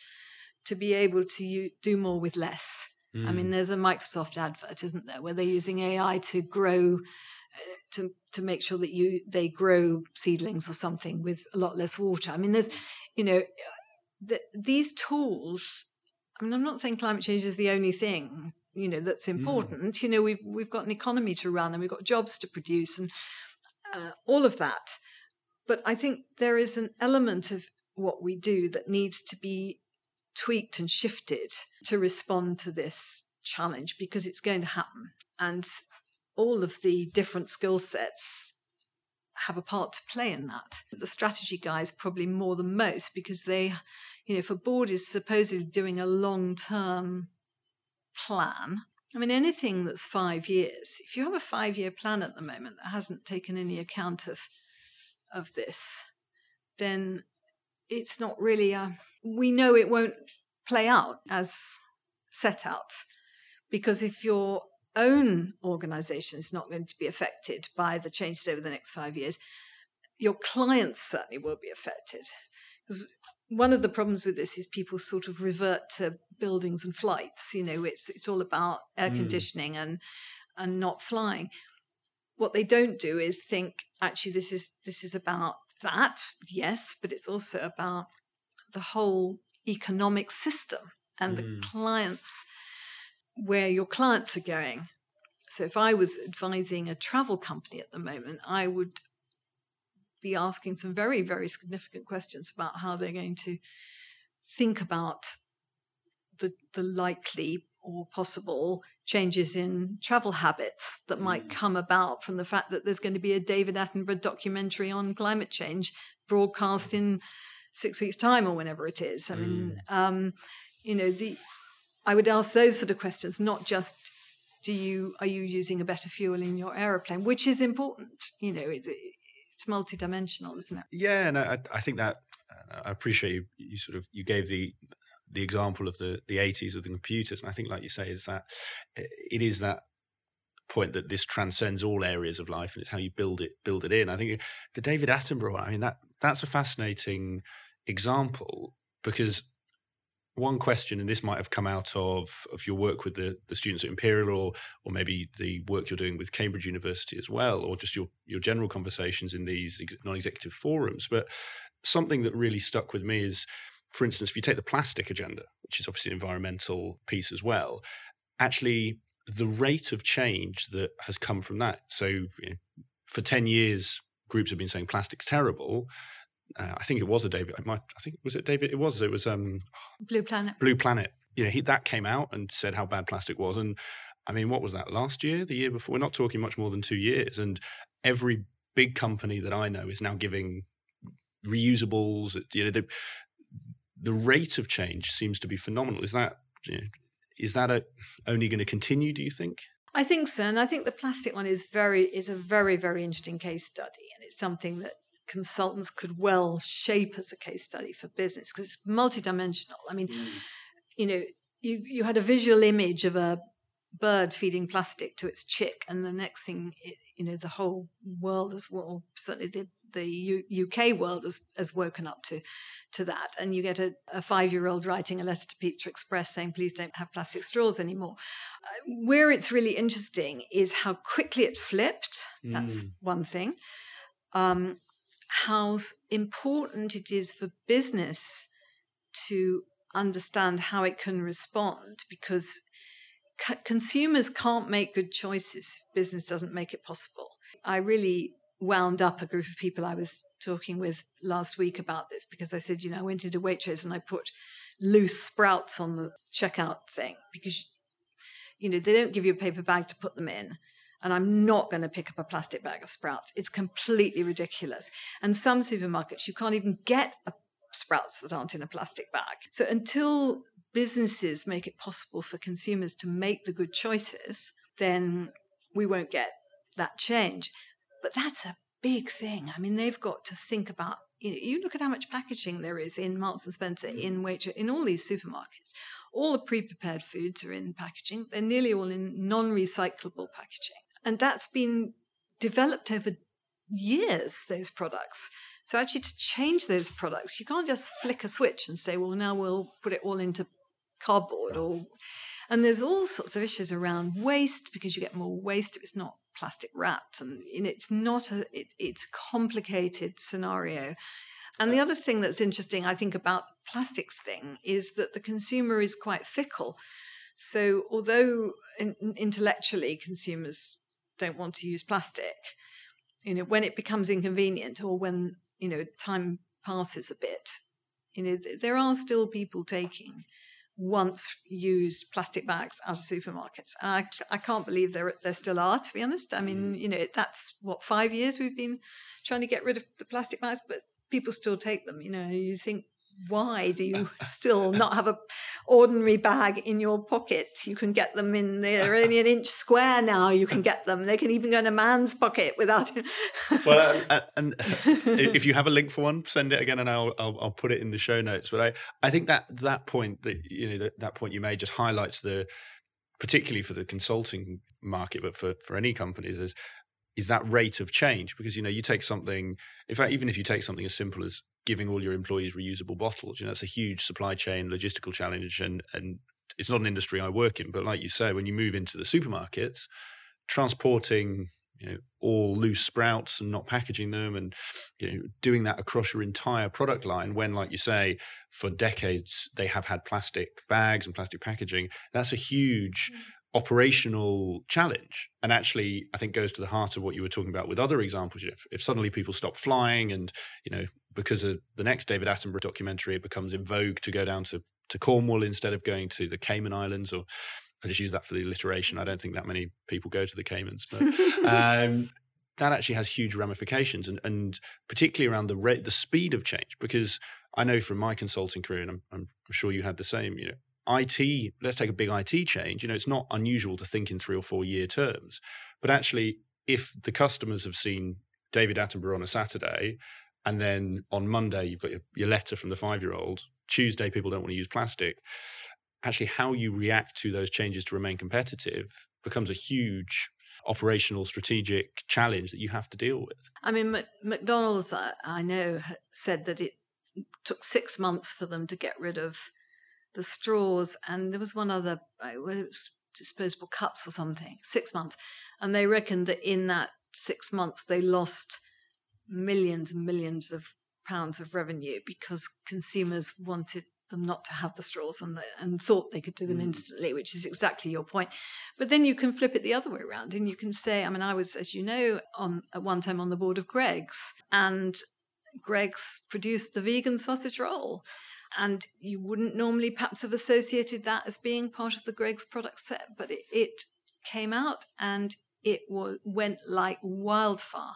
to be able to do more with less. Mm. I mean, mm. there's a Microsoft advert, isn't there, where they're using AI to grow, uh, to to make sure that you they grow seedlings or something with a lot less water. I mean, there's, you know, the, these tools. I mean, I'm not saying climate change is the only thing you know that's mm. important. Mm. You know, we've we've got an economy to run and we've got jobs to produce and uh, all of that. But I think there is an element of what we do that needs to be tweaked and shifted to respond to this challenge because it's going to happen. And all of the different skill sets have a part to play in that. The strategy guys probably more than most because they, you know, if a board is supposedly doing a long term plan, I mean, anything that's five years, if you have a five year plan at the moment that hasn't taken any account of, of this, then it's not really a, we know it won't play out as set out. Because if your own organization is not going to be affected by the changes over the next five years, your clients certainly will be affected. Because one of the problems with this is people sort of revert to buildings and flights. You know, it's it's all about air mm. conditioning and and not flying. What they don't do is think actually this is this is about that, yes, but it's also about the whole economic system and mm. the clients, where your clients are going. So if I was advising a travel company at the moment, I would be asking some very, very significant questions about how they're going to think about the, the likely or possible changes in travel habits that might mm. come about from the fact that there's going to be a David Attenborough documentary on climate change broadcast in six weeks' time or whenever it is. I mean, mm. um, you know, the I would ask those sort of questions, not just do you are you using a better fuel in your aeroplane, which is important. You know, it, it's multidimensional, isn't it? Yeah, and I, I think that I appreciate you. You sort of you gave the the example of the the 80s of the computers, and I think, like you say, is that it is that point that this transcends all areas of life and it's how you build it build it in. I think the David Attenborough, I mean that that's a fascinating example because one question, and this might have come out of, of your work with the, the students at Imperial or or maybe the work you're doing with Cambridge University as well, or just your, your general conversations in these non-executive forums. But something that really stuck with me is, for instance, if you take the plastic agenda, which is obviously an environmental piece as well, actually the rate of change that has come from that. So you know, for 10 years, groups have been saying plastic's terrible uh, I think it was a David. I, might, I think was it David. It was. It was um, Blue Planet. Blue Planet. You know, he, that came out and said how bad plastic was, and I mean, what was that last year? The year before? We're not talking much more than two years, and every big company that I know is now giving reusables. You know, the the rate of change seems to be phenomenal. Is that you know, is that a, only going to continue? Do you think? I think so, and I think the plastic one is very is a very very interesting case study, and it's something that consultants could well shape as a case study for business because it's multidimensional. I mean, mm. you know, you, you had a visual image of a bird feeding plastic to its chick, and the next thing, it, you know, the whole world as well, certainly the the U- UK world has, has woken up to to that, and you get a, a five year old writing a letter to Pizza Express saying, "Please don't have plastic straws anymore." Uh, where it's really interesting is how quickly it flipped. That's mm. one thing. Um, how important it is for business to understand how it can respond because c- consumers can't make good choices if business doesn't make it possible. I really wound up a group of people I was talking with last week about this because I said, you know, I went into Waitrose and I put loose sprouts on the checkout thing because, you know, they don't give you a paper bag to put them in and I'm not going to pick up a plastic bag of sprouts. It's completely ridiculous. And some supermarkets, you can't even get sprouts that aren't in a plastic bag. So until businesses make it possible for consumers to make the good choices, then we won't get that change. But that's a big thing. I mean, they've got to think about you, know, you look at how much packaging there is in Marks and Spencer, mm. in Waitrose, in all these supermarkets. All the pre-prepared foods are in packaging. They're nearly all in non-recyclable packaging. And that's been developed over years, those products. So actually to change those products, you can't just flick a switch and say, well, now we'll put it all into cardboard or and there's all sorts of issues around waste because you get more waste if it's not plastic wrapped and it's not a it, it's a complicated scenario. And the other thing that's interesting i think about the plastics thing is that the consumer is quite fickle. So although in, intellectually consumers don't want to use plastic you know when it becomes inconvenient or when you know time passes a bit you know there are still people taking once used plastic bags out of supermarkets I, I can't believe there there still are to be honest i mean mm. you know that's what five years we've been trying to get rid of the plastic bags but people still take them you know you think why do you [laughs] still not have a ordinary bag in your pocket? You can get them in they're [laughs] only an inch square now you can get them. They can even go in a man's pocket without well [laughs] uh, and if you have a link for one send it again and I'll, I'll, I'll put it in the show notes. But i i think that that point that you know that, that point you made just highlights the particularly for the consulting market but for for any companies is is that rate of change. Because you know you take something in fact even if you take something as simple as giving all your employees reusable bottles. You know, it's a huge supply chain logistical challenge, and and it's not an industry I work in. But like you say, when you move into the supermarkets, transporting you know all loose sprouts and not packaging them and you know doing that across your entire product line when like you say for decades they have had plastic bags and plastic packaging that's a huge mm operational challenge and actually i think goes to the heart of what you were talking about with other examples if, if suddenly people stop flying and you know because of the next david attenborough documentary it becomes in vogue to go down to, to cornwall instead of going to the cayman islands or i just use that for the alliteration i don't think that many people go to the caymans but [laughs] um, that actually has huge ramifications and, and particularly around the rate the speed of change because i know from my consulting career and I'm, I'm sure you had the same you know IT, let's take a big IT change. You know, it's not unusual to think in three or four year terms. But actually, if the customers have seen David Attenborough on a Saturday, and then on Monday you've got your, your letter from the five year old, Tuesday people don't want to use plastic. Actually, how you react to those changes to remain competitive becomes a huge operational strategic challenge that you have to deal with. I mean, McDonald's, I know, said that it took six months for them to get rid of the straws, and there was one other, uh, whether it was disposable cups or something, six months. And they reckoned that in that six months, they lost millions and millions of pounds of revenue because consumers wanted them not to have the straws and, the, and thought they could do them mm. instantly, which is exactly your point. But then you can flip it the other way around and you can say, I mean, I was, as you know, on at one time on the board of Greggs, and Greggs produced the vegan sausage roll. And you wouldn't normally perhaps have associated that as being part of the Greggs product set, but it, it came out and it was, went like wildfire.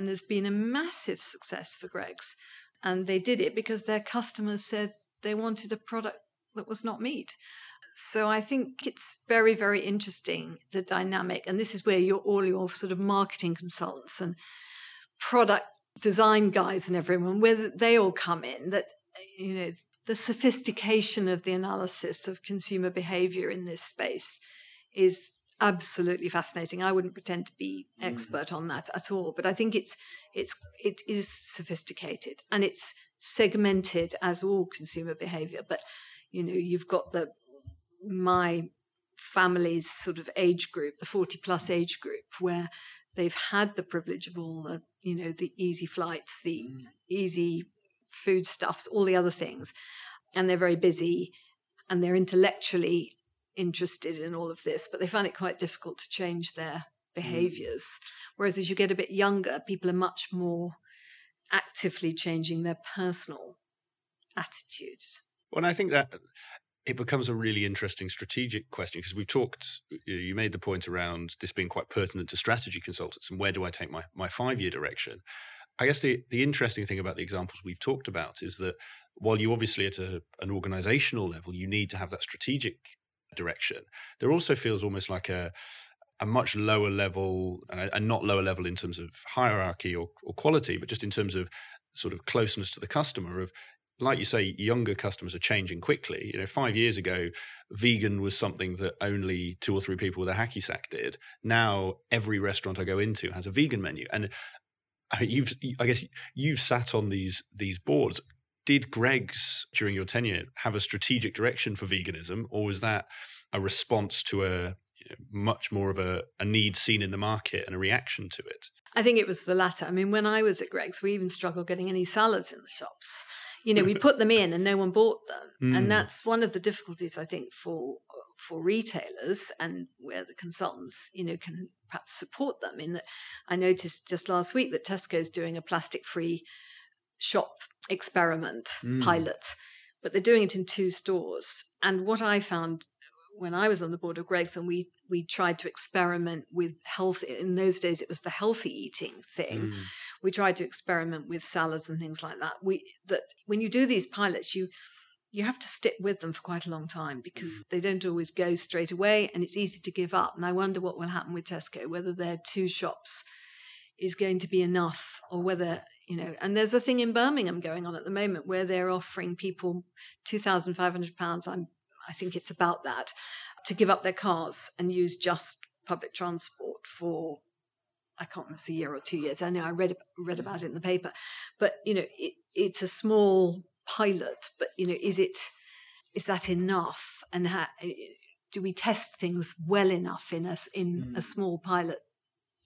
And there's been a massive success for Greggs. And they did it because their customers said they wanted a product that was not meat. So I think it's very, very interesting the dynamic, and this is where your all your sort of marketing consultants and product design guys and everyone, where they all come in. That you know the sophistication of the analysis of consumer behavior in this space is absolutely fascinating. I wouldn't pretend to be mm. expert mm. on that at all, but I think it's it's it is sophisticated and it's segmented as all consumer behavior. But you know, you've got the my family's sort of age group, the 40 plus age group, where they've had the privilege of all the, you know, the easy flights, the mm. easy foodstuffs, all the other things. And they're very busy and they're intellectually interested in all of this, but they find it quite difficult to change their mm. behaviors. Mm. Whereas as you get a bit younger, people are much more actively changing their personal attitudes. Well, I think that it becomes a really interesting strategic question because we've talked, you made the point around this being quite pertinent to strategy consultants and where do I take my, my five year direction? I guess the, the interesting thing about the examples we've talked about is that while you obviously at a, an organizational level, you need to have that strategic direction, there also feels almost like a, a much lower level, uh, and not lower level in terms of hierarchy or, or quality, but just in terms of sort of closeness to the customer of like you say, younger customers are changing quickly. You know, five years ago, vegan was something that only two or three people with a hacky sack did. Now, every restaurant I go into has a vegan menu, and uh, you've, I guess, you've sat on these these boards. Did Greggs during your tenure have a strategic direction for veganism, or was that a response to a you know, much more of a, a need seen in the market and a reaction to it? I think it was the latter. I mean, when I was at Greggs, we even struggled getting any salads in the shops you know, we put them in and no one bought them. Mm. And that's one of the difficulties, I think, for for retailers and where the consultants, you know, can perhaps support them in that I noticed just last week that Tesco's doing a plastic free shop experiment mm. pilot, but they're doing it in two stores. And what I found when I was on the board of Greggs and we we tried to experiment with health in those days it was the healthy eating thing. Mm we tried to experiment with salads and things like that. We that when you do these pilots, you you have to stick with them for quite a long time because mm. they don't always go straight away and it's easy to give up. And I wonder what will happen with Tesco, whether their two shops is going to be enough or whether, you know, and there's a thing in Birmingham going on at the moment where they're offering people £2,500. I'm, I think it's about that to give up their cars and use just public transport for I can't remember a year or two years. I know I read read mm. about it in the paper, but you know it, it's a small pilot. But you know, is it is that enough? And how, do we test things well enough in a in mm. a small pilot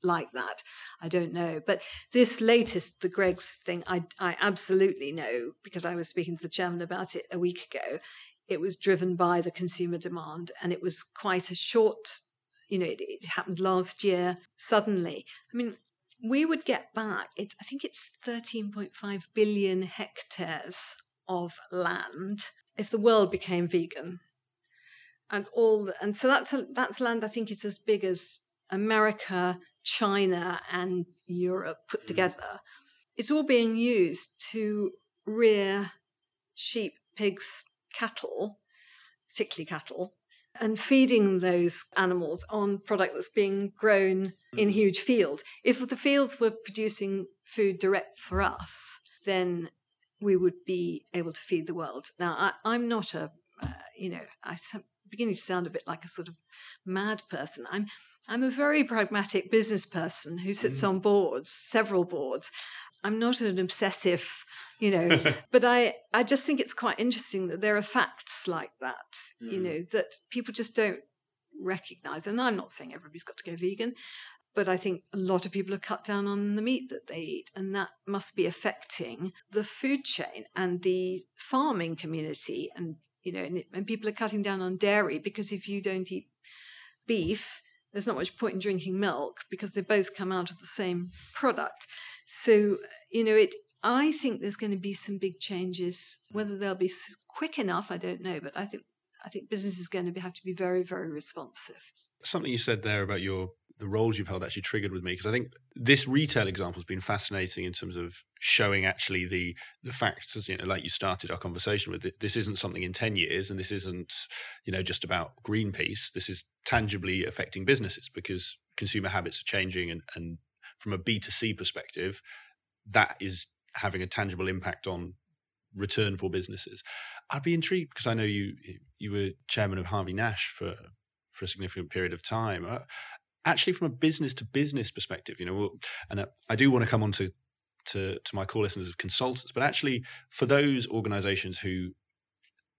like that? I don't know. But this latest, the Greggs thing, I I absolutely know because I was speaking to the chairman about it a week ago. It was driven by the consumer demand, and it was quite a short you know, it, it happened last year suddenly. I mean, we would get back, it's, I think it's 13.5 billion hectares of land if the world became vegan. And all, and so that's a, that's land I think it's as big as America, China, and Europe put mm. together. It's all being used to rear sheep, pigs, cattle, particularly cattle, and feeding those animals on product that's being grown in mm. huge fields. If the fields were producing food direct for us, then we would be able to feed the world. Now, I, am not a, uh, you know, I'm beginning to sound a bit like a sort of mad person. I'm, I'm a very pragmatic business person who sits mm. on boards, several boards. I'm not an obsessive, you know, [laughs] but I, I just think it's quite interesting that there are facts like that, mm. you know, that people just don't recognize. And I'm not saying everybody's got to go vegan, but I think a lot of people are cut down on the meat that they eat, and that must be affecting the food chain and the farming community. And, you know, and, and people are cutting down on dairy because if you don't eat beef, there's not much point in drinking milk because they both come out of the same product. So, you know, it. I think there's going to be some big changes. Whether they'll be quick enough, I don't know. But I think I think business is going to be, have to be very, very responsive. Something you said there about your the roles you've held actually triggered with me because I think this retail example has been fascinating in terms of showing actually the the facts. You know, like you started our conversation with, it, this isn't something in ten years, and this isn't you know just about Greenpeace. This is tangibly affecting businesses because consumer habits are changing, and and from a B two C perspective, that is having a tangible impact on return for businesses. I'd be intrigued because I know you you were chairman of Harvey Nash for for a significant period of time. Uh, Uh, actually from a business to business perspective, you know, and I do want to come on to, to, to my core listeners of consultants, but actually for those organizations who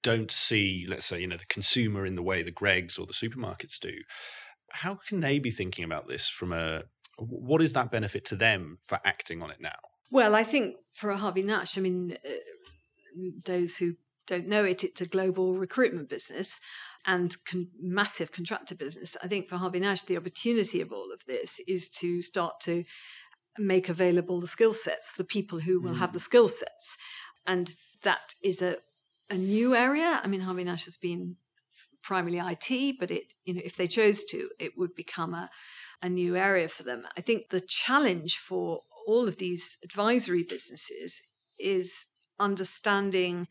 don't see, let's say, you know, the consumer in the way the Greggs or the supermarkets do, how can they be thinking about this from a, what is that benefit to them for acting on it now? Well, I think for a Harvey Nash, I mean, uh, those who don't know it, it's a global recruitment business and con- massive contractor business. I think for Harvey Nash, the opportunity of all of this is to start to make available the skill sets, the people who will mm. have the mm. skill sets. And that is a, a new area. I mean, Harvey Nash has been primarily IT, but it, you know, if they chose to, it would become a, a new area for them. I think the challenge for all of these advisory businesses is understanding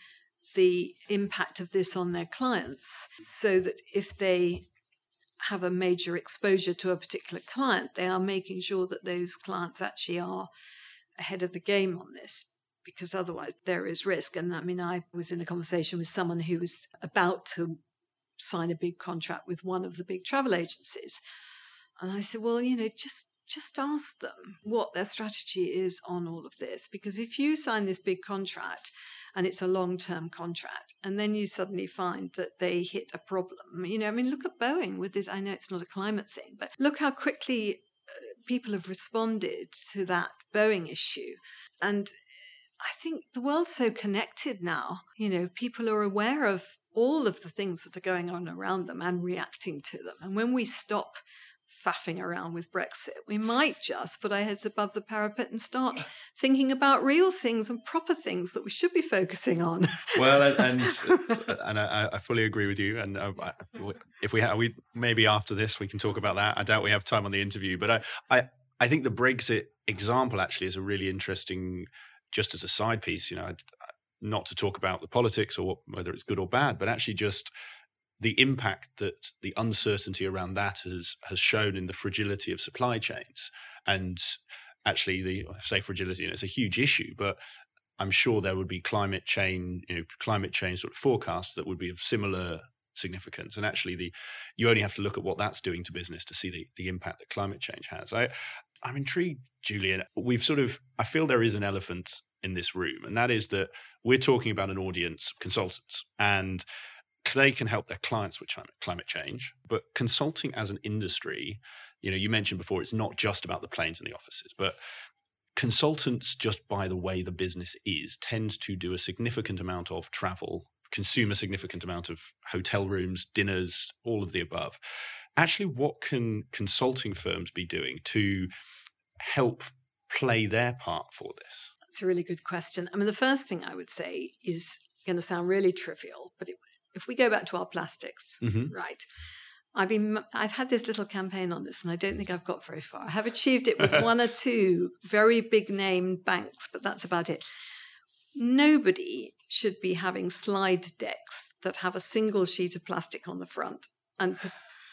the impact of this on their clients so that if they have a major exposure to a particular client, they are making sure that those clients actually are ahead of the game on this because otherwise there is risk. And I mean, I was in a conversation with someone who was about to sign a big contract with one of the big travel agencies. And I said, well, you know, just just ask them what their strategy is on all of this. Because if you sign this big contract and it's a long term contract. And then you suddenly find that they hit a problem. You know, I mean, look at Boeing with this. I know it's not a climate thing, but look how quickly uh, people have responded to that Boeing issue. And I think the world's so connected now. You know, people are aware of all of the things that are going on around them and reacting to them. And when we stop faffing around with Brexit. We might just put our heads above the parapet and start [laughs] thinking about real things and proper things that we should be focusing on. well, and and, [laughs] and I, I, fully agree with you. And uh, if we have, we maybe after this we can talk about that. I doubt we have time on the interview, but I I, I think the Brexit example actually is a really interesting. Just as a side piece, you know, not to talk about the politics or whether it's good or bad, but actually just the impact that the uncertainty around that has has shown in the fragility of supply chains. And actually the say fragility know, it's a huge issue but i'm sure there would be climate change you know climate change sort of forecasts that would be of similar significance. And actually the you only have to look at what that's doing to business to see the, the impact that climate change has. I i'm intrigued julian. We've sort of i feel there is an elephant in this room and that is that we're talking about an audience of consultants. And they can help their clients with climate change, but consulting as an industry, you know, you mentioned before, it's not just about the planes and the offices, but consultants, just by the way the business is, tend to do a significant amount of travel, consume a significant amount of hotel rooms, dinners, all of the above. Actually, what can consulting firms be doing to help play their part for this? That's a really good question. I mean, the first thing I would say is going to sound really trivial, but it if we go back to our plastics, mm-hmm. right? I've been I've had this little campaign on this and I don't think I've got very far. I have achieved it with [laughs] one or two very big name banks, but that's about it. Nobody should be having slide decks that have a single sheet of plastic on the front and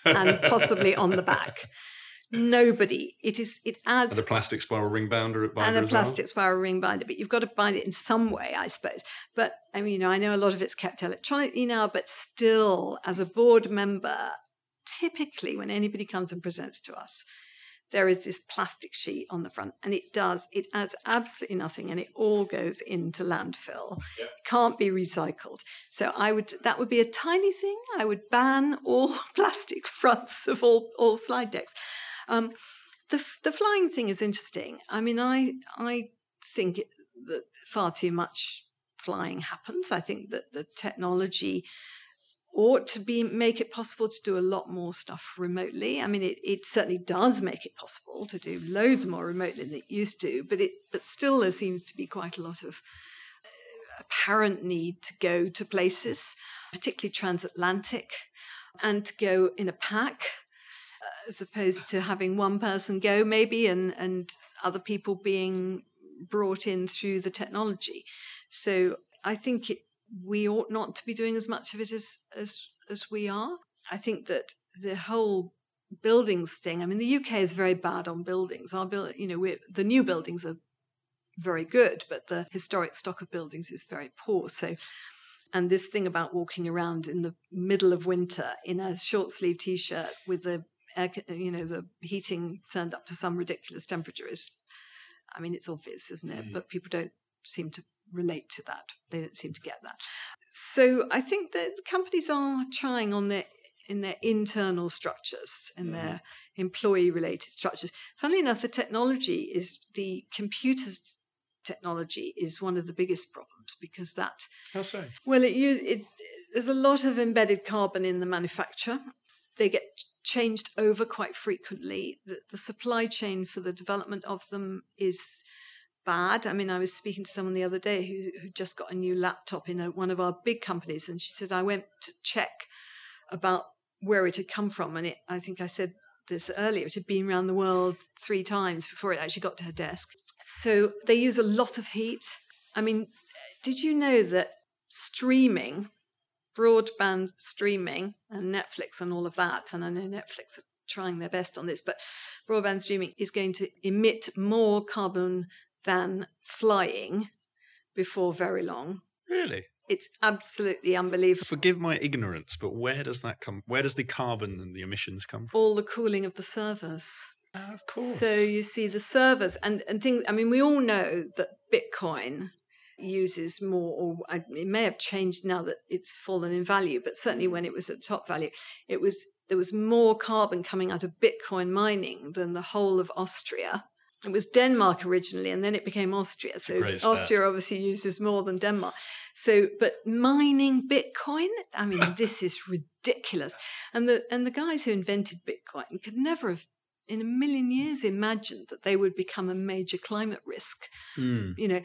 and possibly on the back [laughs] nobody. It is. It adds and a plastic spiral ring binder, binder and a plastic well? spiral ring binder. But you've got to bind it in some way, I suppose. But I mean, you know, I know a lot of it's kept electronically now, but still, as a board member, typically when anybody comes and presents to us, there is this plastic sheet on the front and it does it adds absolutely nothing and it all goes into landfill yep. can't be recycled so i would that would be a tiny thing i would ban all [laughs] plastic fronts of all all slide decks um, the the flying thing is interesting i mean i i think that far too much flying happens i think that the technology ought to be make it possible to do a lot more stuff remotely. I mean, it, it certainly does make it possible to do loads more remotely than it used to, but it but still there seems to be quite a lot of uh, apparent need to go to places, particularly transatlantic, and to go in a pack. As opposed to having one person go, maybe, and, and other people being brought in through the technology. So I think it we ought not to be doing as much of it as as as we are. I think that the whole buildings thing. I mean, the UK is very bad on buildings. Our build, you know, the new buildings are very good, but the historic stock of buildings is very poor. So, and this thing about walking around in the middle of winter in a short sleeve t-shirt with the air, you know, the heating turned up to some ridiculous temperature is, I mean, it's obvious, isn't it? Mm. But people don't seem to relate to that. They don't seem to get that. So I think that companies are trying on their in their internal structures, in mm. their employee related structures. Funnily enough, the technology is the computers technology is one of the biggest problems because that. How so? Well, it, it there's a lot of embedded carbon in the manufacture. They get changed over quite frequently. The, the supply chain for the development of them is bad. I mean, I was speaking to someone the other day who, who just got a new laptop in a, one of our big companies, and she said, I went to check about where it had come from. And it, I think I said this earlier, it had been around the world three times before it actually got to her desk. So they use a lot of heat. I mean, did you know that streaming, broadband streaming, and Netflix and all of that, and I know Netflix are trying their best on this, but broadband streaming is going to emit more carbon than flying before very long. Really? It's absolutely unbelievable. Forgive my ignorance, but where does that come? Where does the carbon and the emissions come from? All the cooling of the servers. Of course. So you see the servers and, and things. I mean, we all know that Bitcoin uses more, or it may have changed now that it's fallen in value, but certainly when it was at top value, it was there was more carbon coming out of Bitcoin mining than the whole of Austria it was Denmark originally, and then it became Austria. So Austria obviously uses more than Denmark. So, but mining Bitcoin, I mean, [laughs] this is ridiculous. And the and the guys who invented Bitcoin could never have, in a million years, imagined that they would become a major climate risk. Mm. You know,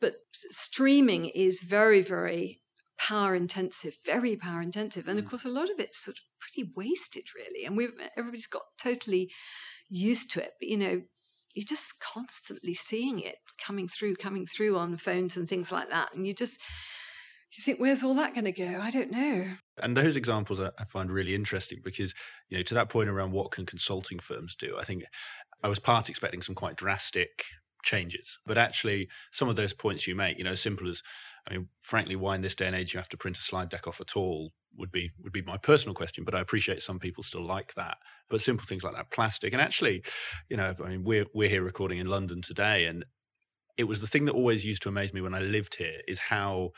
but streaming is very, very power intensive, very power intensive, and of hmm. course, a lot of it's sort of pretty wasted, really. And we've everybody's got totally used to it. But you know, you're just constantly seeing it coming through, coming through on phones and things like that. And you just, you think, where's all that going to go? I don't know. And those examples I find really interesting because, you know, to that point around what can consulting firms do, I think I was part expecting some quite drastic changes. But actually, some of those points you make, you know, as simple as, I mean, frankly, why in this day and age you have to print a slide deck off at all would be would be my personal question. But I appreciate some people still like that. But simple things like that, plastic, and actually, you know, I mean, we're we're here recording in London today, and it was the thing that always used to amaze me when I lived here is how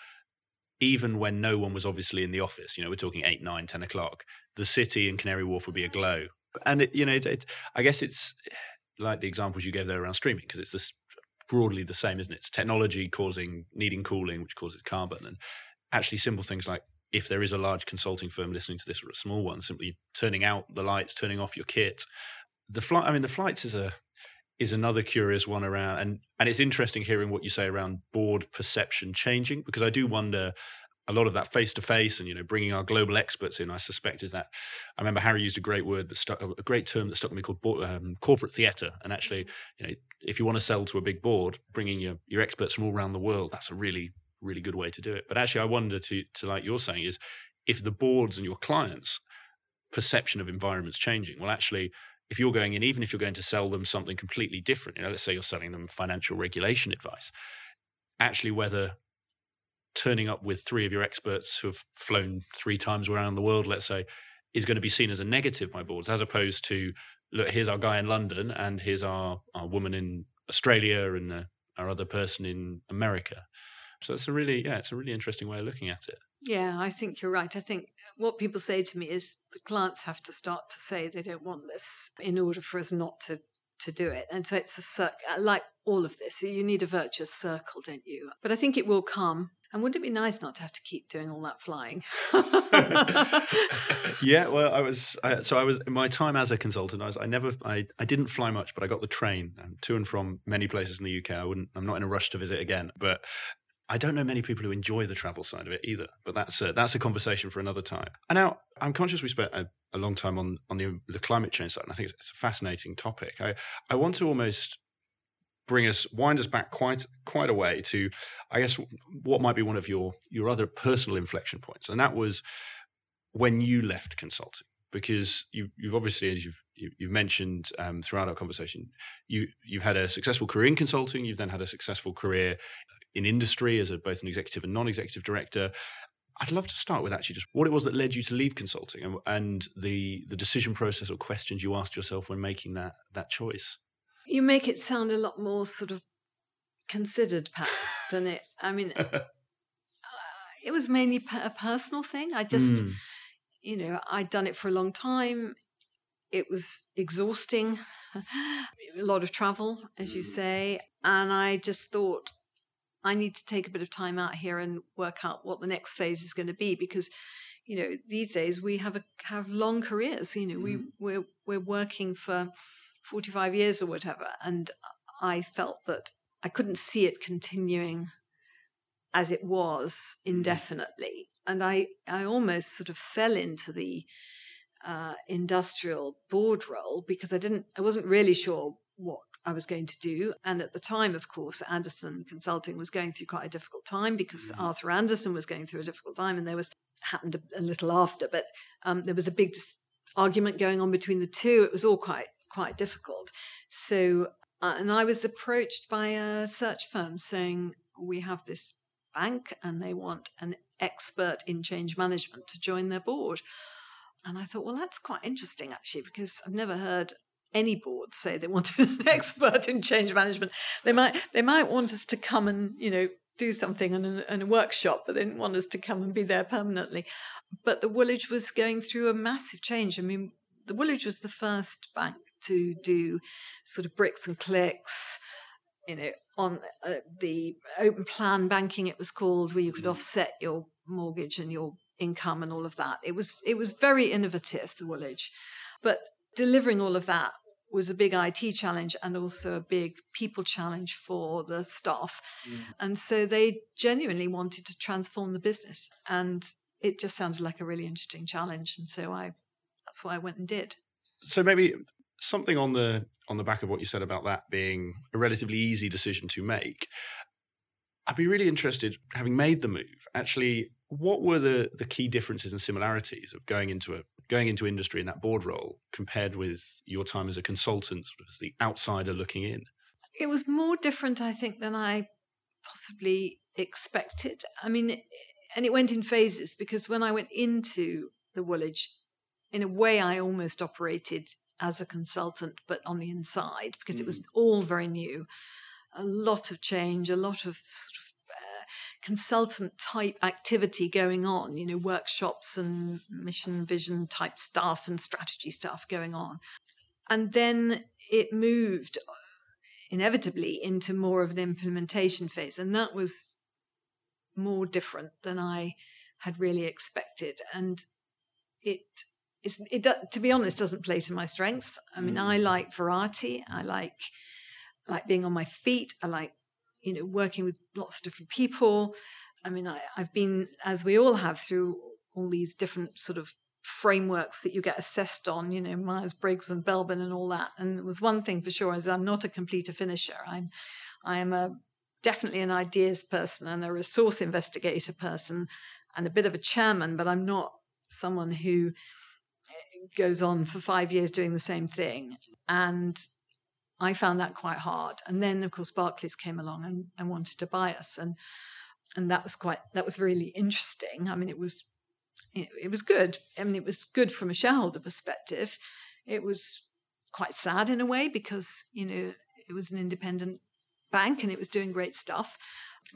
even when no one was obviously in the office, you know, we're talking eight, nine, ten o'clock, the city and Canary Wharf would be aglow. And it, you know, it, it, I guess it's like the examples you gave there around streaming because it's this broadly the same, isn't it? It's technology causing needing cooling, which causes carbon, and actually simple things like if there is a large consulting firm listening to this or a small one, simply turning out the lights, turning off your kit. The flight, I mean, the flights is a is another curious one around, and and it's interesting hearing what you say around board perception changing because I do wonder a lot of that face to face and you know bringing our global experts in i suspect is that i remember harry used a great word that stuck a great term that stuck with me called um, corporate theater. And actually you know if you want to sell to a big board bringing your your experts from all around the world that's a really really good way to do it. But actually i wonder to to like you're saying is if the boards and your clients perception of environments changing well actually if you're going in even if you're going to sell them something completely different you know let's say you're selling them financial regulation advice actually whether turning up with three of your experts who have flown three times around the world, let's say, is going to be seen as a negative by boards, as opposed to look, here's our guy in London, and here's our, our woman in Australia, and uh, our other person in America. So it's a really, yeah, it's a really interesting way of looking at it. Yeah, I think you're right. I think what people say to me is the clients have to start to say they don't want this in order for us not to to do it. And so it's a circle, like all of this, you need a virtuous circle, don't you? But I think it will come. And wouldn't it be nice not to have to keep doing all that flying? [laughs] [laughs] yeah, well, I was I, so I was in my time as a consultant. I was I never I, I didn't fly much, but I got the train um, to and from many places in the UK. I wouldn't. I'm not in a rush to visit again, but I don't know many people who enjoy the travel side of it either, but that's a, that's a conversation for another time. And now I'm conscious we spent a, a long time on on the, the climate change side, and I think it's, it's, a fascinating topic. I I want to almost bring us wind us back quite quite a way to, I guess, what might be one of your your other personal inflection points, and that was when you left consulting because you, you've obviously, as you've you, have you have mentioned um, throughout our conversation, you you've had a successful career in consulting. You've then had a successful career in industry as a, both an executive and non-executive director. I'd love to start with actually just what it was that led you to leave consulting and, and the the decision process or questions you asked yourself when making that that choice. You make it sound a lot more sort of considered, perhaps, than it. I mean, uh, [laughs] it was mainly a personal thing. I just, mm. you know, I'd done it for a long time. It was exhausting, [laughs] a lot of travel, as you mm. say, and I just thought I need to take a bit of time out here and work out what the next phase is going to be because you know these days we have a have long careers you know mm. we we're we're working for 45 years or whatever and I felt that I couldn't see it continuing as it was mm. indefinitely and I I almost sort of fell into the uh, industrial board role because I didn't I wasn't really sure what I was going to do. And at the time, of course, Andersen Consulting was going through quite a difficult time because mm-hmm. Arthur Andersen was going through a difficult time, and there was happened a, a little after, but um, there was a big dis- argument going on between the two. It was all quite quite difficult. So, uh, and I was approached by a search firm saying we have this bank and they want an expert in change management to join their board. And I thought, well, that's quite interesting actually, because I've never heard any board say they wanted [laughs] an expert in change management. They might they might want us to come and you know do something in a, in a, workshop, but they didn't want us to come and be there permanently. But the Woolwich was going through a massive change. I mean, the Woolwich was the first bank to do sort of bricks and clicks, you know, on uh, the open plan banking it was called, where you could mm. offset your mortgage and your income and all of that. It was it was very innovative, the Woolwich, but delivering all of that was a big IT challenge and also a big people challenge for the staff. Mm. And so they genuinely wanted to transform the business. And it just sounded like a really interesting challenge. And so I that's what I went and did. So maybe something on the on the back of what you said about that being a relatively easy decision to make. I'd be really interested, having made the move, actually, what were the, the key differences and similarities of going into a going into industry in that board role compared with your time as a consultant, as the outsider looking in? It was more different, I think, than I possibly expected. I mean, and it went in phases because when I went into the Woolwich, in a way, I almost operated as a consultant, but on the inside because mm. it was mm. all very new. A lot of change, a lot of sort of consultant type activity going on, you know, workshops and mission vision type stuff and strategy stuff going on. And then it moved inevitably into more of an implementation phase. And that was more different than I had really expected. And it is, it, to be honest, doesn't play to my strengths. I mean, mm. I like variety. I like like being on my feet. I like you know, working with lots of different people. I mean, I, I've been, as we all have, through all these different sort of frameworks that you get assessed on, you know, Myers Briggs and Belbin and all that. And it was one thing for sure is I'm not a completer finisher. I'm I am a definitely an ideas person and a resource investigator person and a bit of a chairman, but I'm not someone who goes on for five years doing the same thing. And I found that quite hard. And then, of course, Barclays came along and, and wanted to buy us, and and that was quite that was really interesting. I mean, it was it, it was good. I mean, it was good from a shareholder perspective. It was quite sad in a way because, you know, it was an independent bank and it was doing great stuff.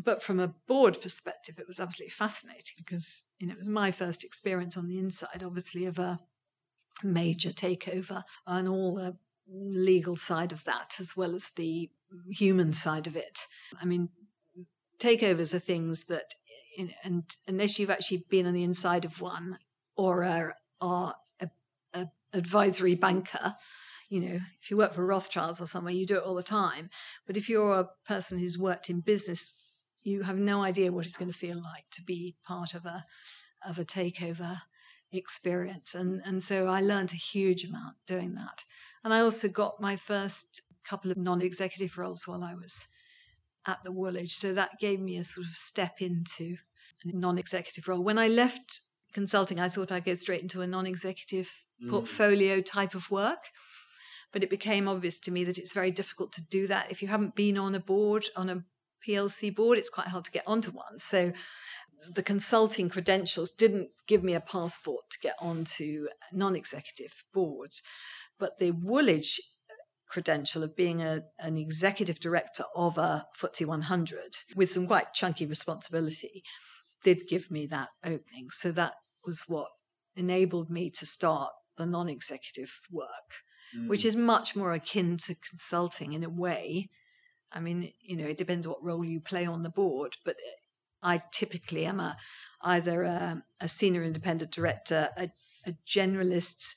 But from a board perspective, it was absolutely fascinating because, you know, it was my first experience on the inside, obviously, of a major takeover and all the legal side of that, as well as the human side of it. I mean, takeovers are things that, and unless you've actually been on the inside of one or are, are a, a advisory banker, you know, if you work for Rothschilds or somewhere, you do it all the time. But if you're a person who's worked in business, you have no idea what it's going to feel like to be part of a of a takeover experience. And and so I learned a huge amount doing that. And I also got my first couple of non-executive roles while I was at the Woolwich. So that gave me a sort of step into a non-executive role. When I left consulting, I thought I'd go straight into a non-executive mm. portfolio type of work. But it became obvious to me that it's very difficult to do that. If you haven't been on a board, on a PLC board, it's quite hard to get onto one. So the consulting credentials didn't give me a passport to get onto non-executive boards, but the Woolwich credential of being a, an executive director of a FTSE 100 with some quite chunky responsibility did give me that opening. So that was what enabled me to start the non-executive work, mm. which is much more akin to consulting in a way. I mean, you know, it depends what role you play on the board, but I typically am a either a, a senior independent director, a, a generalist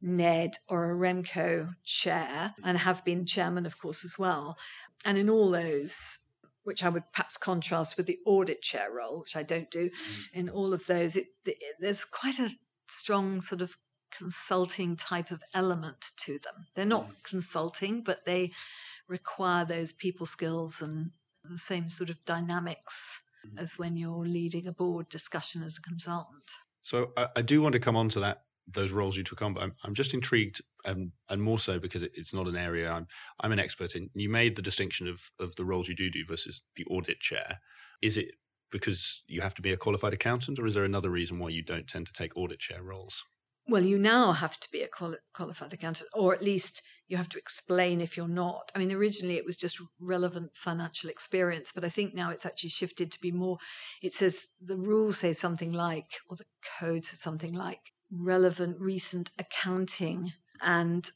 NED or a REMCO chair, and have been chairman, of course, as well. And in all those, which I would perhaps contrast with the audit chair role, which I don't do, mm. in all of those, it, it, there's quite a strong sort of consulting type of element to them. They're not mm. consulting, but they require those people skills and the same sort of dynamics. As when you're leading a board discussion as a consultant. So I, I do want to come on to that those roles you took on, but I'm, I'm just intrigued, um, and more so because it, it's not an area I'm I'm an expert in. You made the distinction of of the roles you do do versus the audit chair. Is it because you have to be a qualified accountant, or is there another reason why you don't tend to take audit chair roles? Well, you now have to be a quali- qualified accountant, or at least you have to explain if you're not. I mean, originally it was just relevant financial experience, but I think now it's actually shifted to be more. It says the rules say something like, or the code says something like, relevant recent accounting and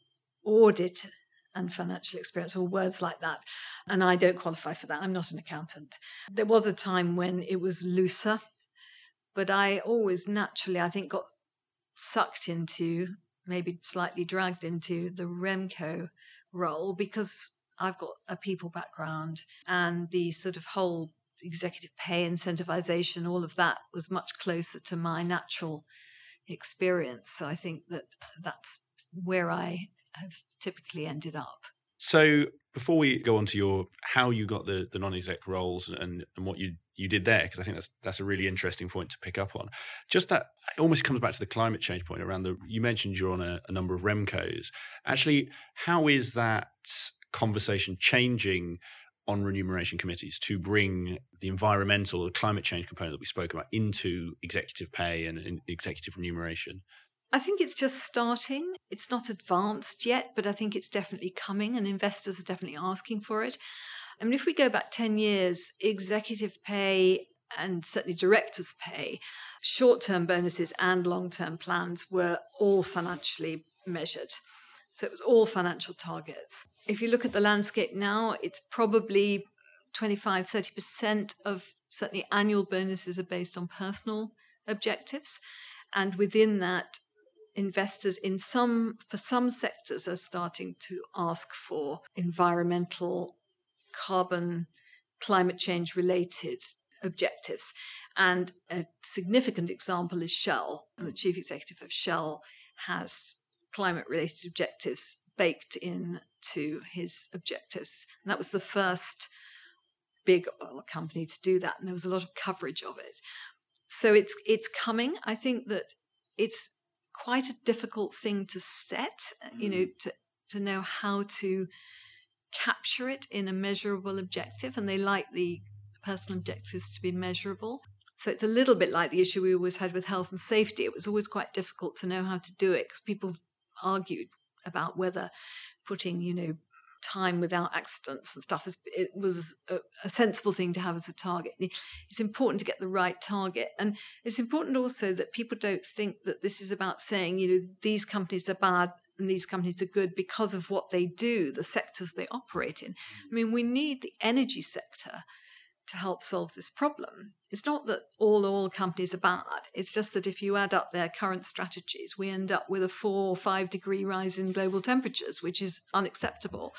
audit and financial experience or words like that. And I don't qualify for that. I'm not an accountant. There was a time when it was looser, but I always naturally, I think, got sucked into, maybe slightly dragged into the REMCO role because I've got a people background and the sort of whole executive pay incentivization, all of that was much closer to my natural experience. So I think that that's where I have typically ended up. So before we go on to your how you got the the non-exec roles and and what you you did there, because I think that's that's a really interesting point to pick up on. Just that almost comes back to the climate change point around the you mentioned you're on a, a number of REMCOs. Actually, how is that conversation changing on remuneration committees to bring the environmental or the climate change component that we spoke about into executive pay and, executive remuneration? I think it's just starting. It's not advanced yet, but I think it's definitely coming, and investors are definitely asking for it. I mean, if we go back 10 years, executive pay and certainly directors' pay, short term bonuses and long term plans were all financially measured. So it was all financial targets. If you look at the landscape now, it's probably 25, 30% of certainly annual bonuses are based on personal objectives. And within that, investors in some for some sectors are starting to ask for environmental carbon climate change related objectives and a significant example is shell the chief executive of shell has climate related objectives baked in to his objectives. And that was the first big oil company to do that. And there was a lot of coverage of it. So it's it's coming. I think that it's quite a difficult thing to set, you know, mm. to to know how to capture it in a measurable objective. And they like the personal objectives to be measurable. So it's a little bit like the issue we always had with health and safety. It was always quite difficult to know how to do it because people argued about whether putting, you know, time without accidents and stuff is, it was a, a, sensible thing to have as a target. It's important to get the right target. And it's important also that people don't think that this is about saying, you know, these companies are bad and these companies are good because of what they do, the sectors they operate in. Mm-hmm. I mean, we need the energy sector to help solve this problem. It's not that all oil companies are bad. It's just that if you add up their current strategies, we end up with a four or five degree rise in global temperatures, which is unacceptable.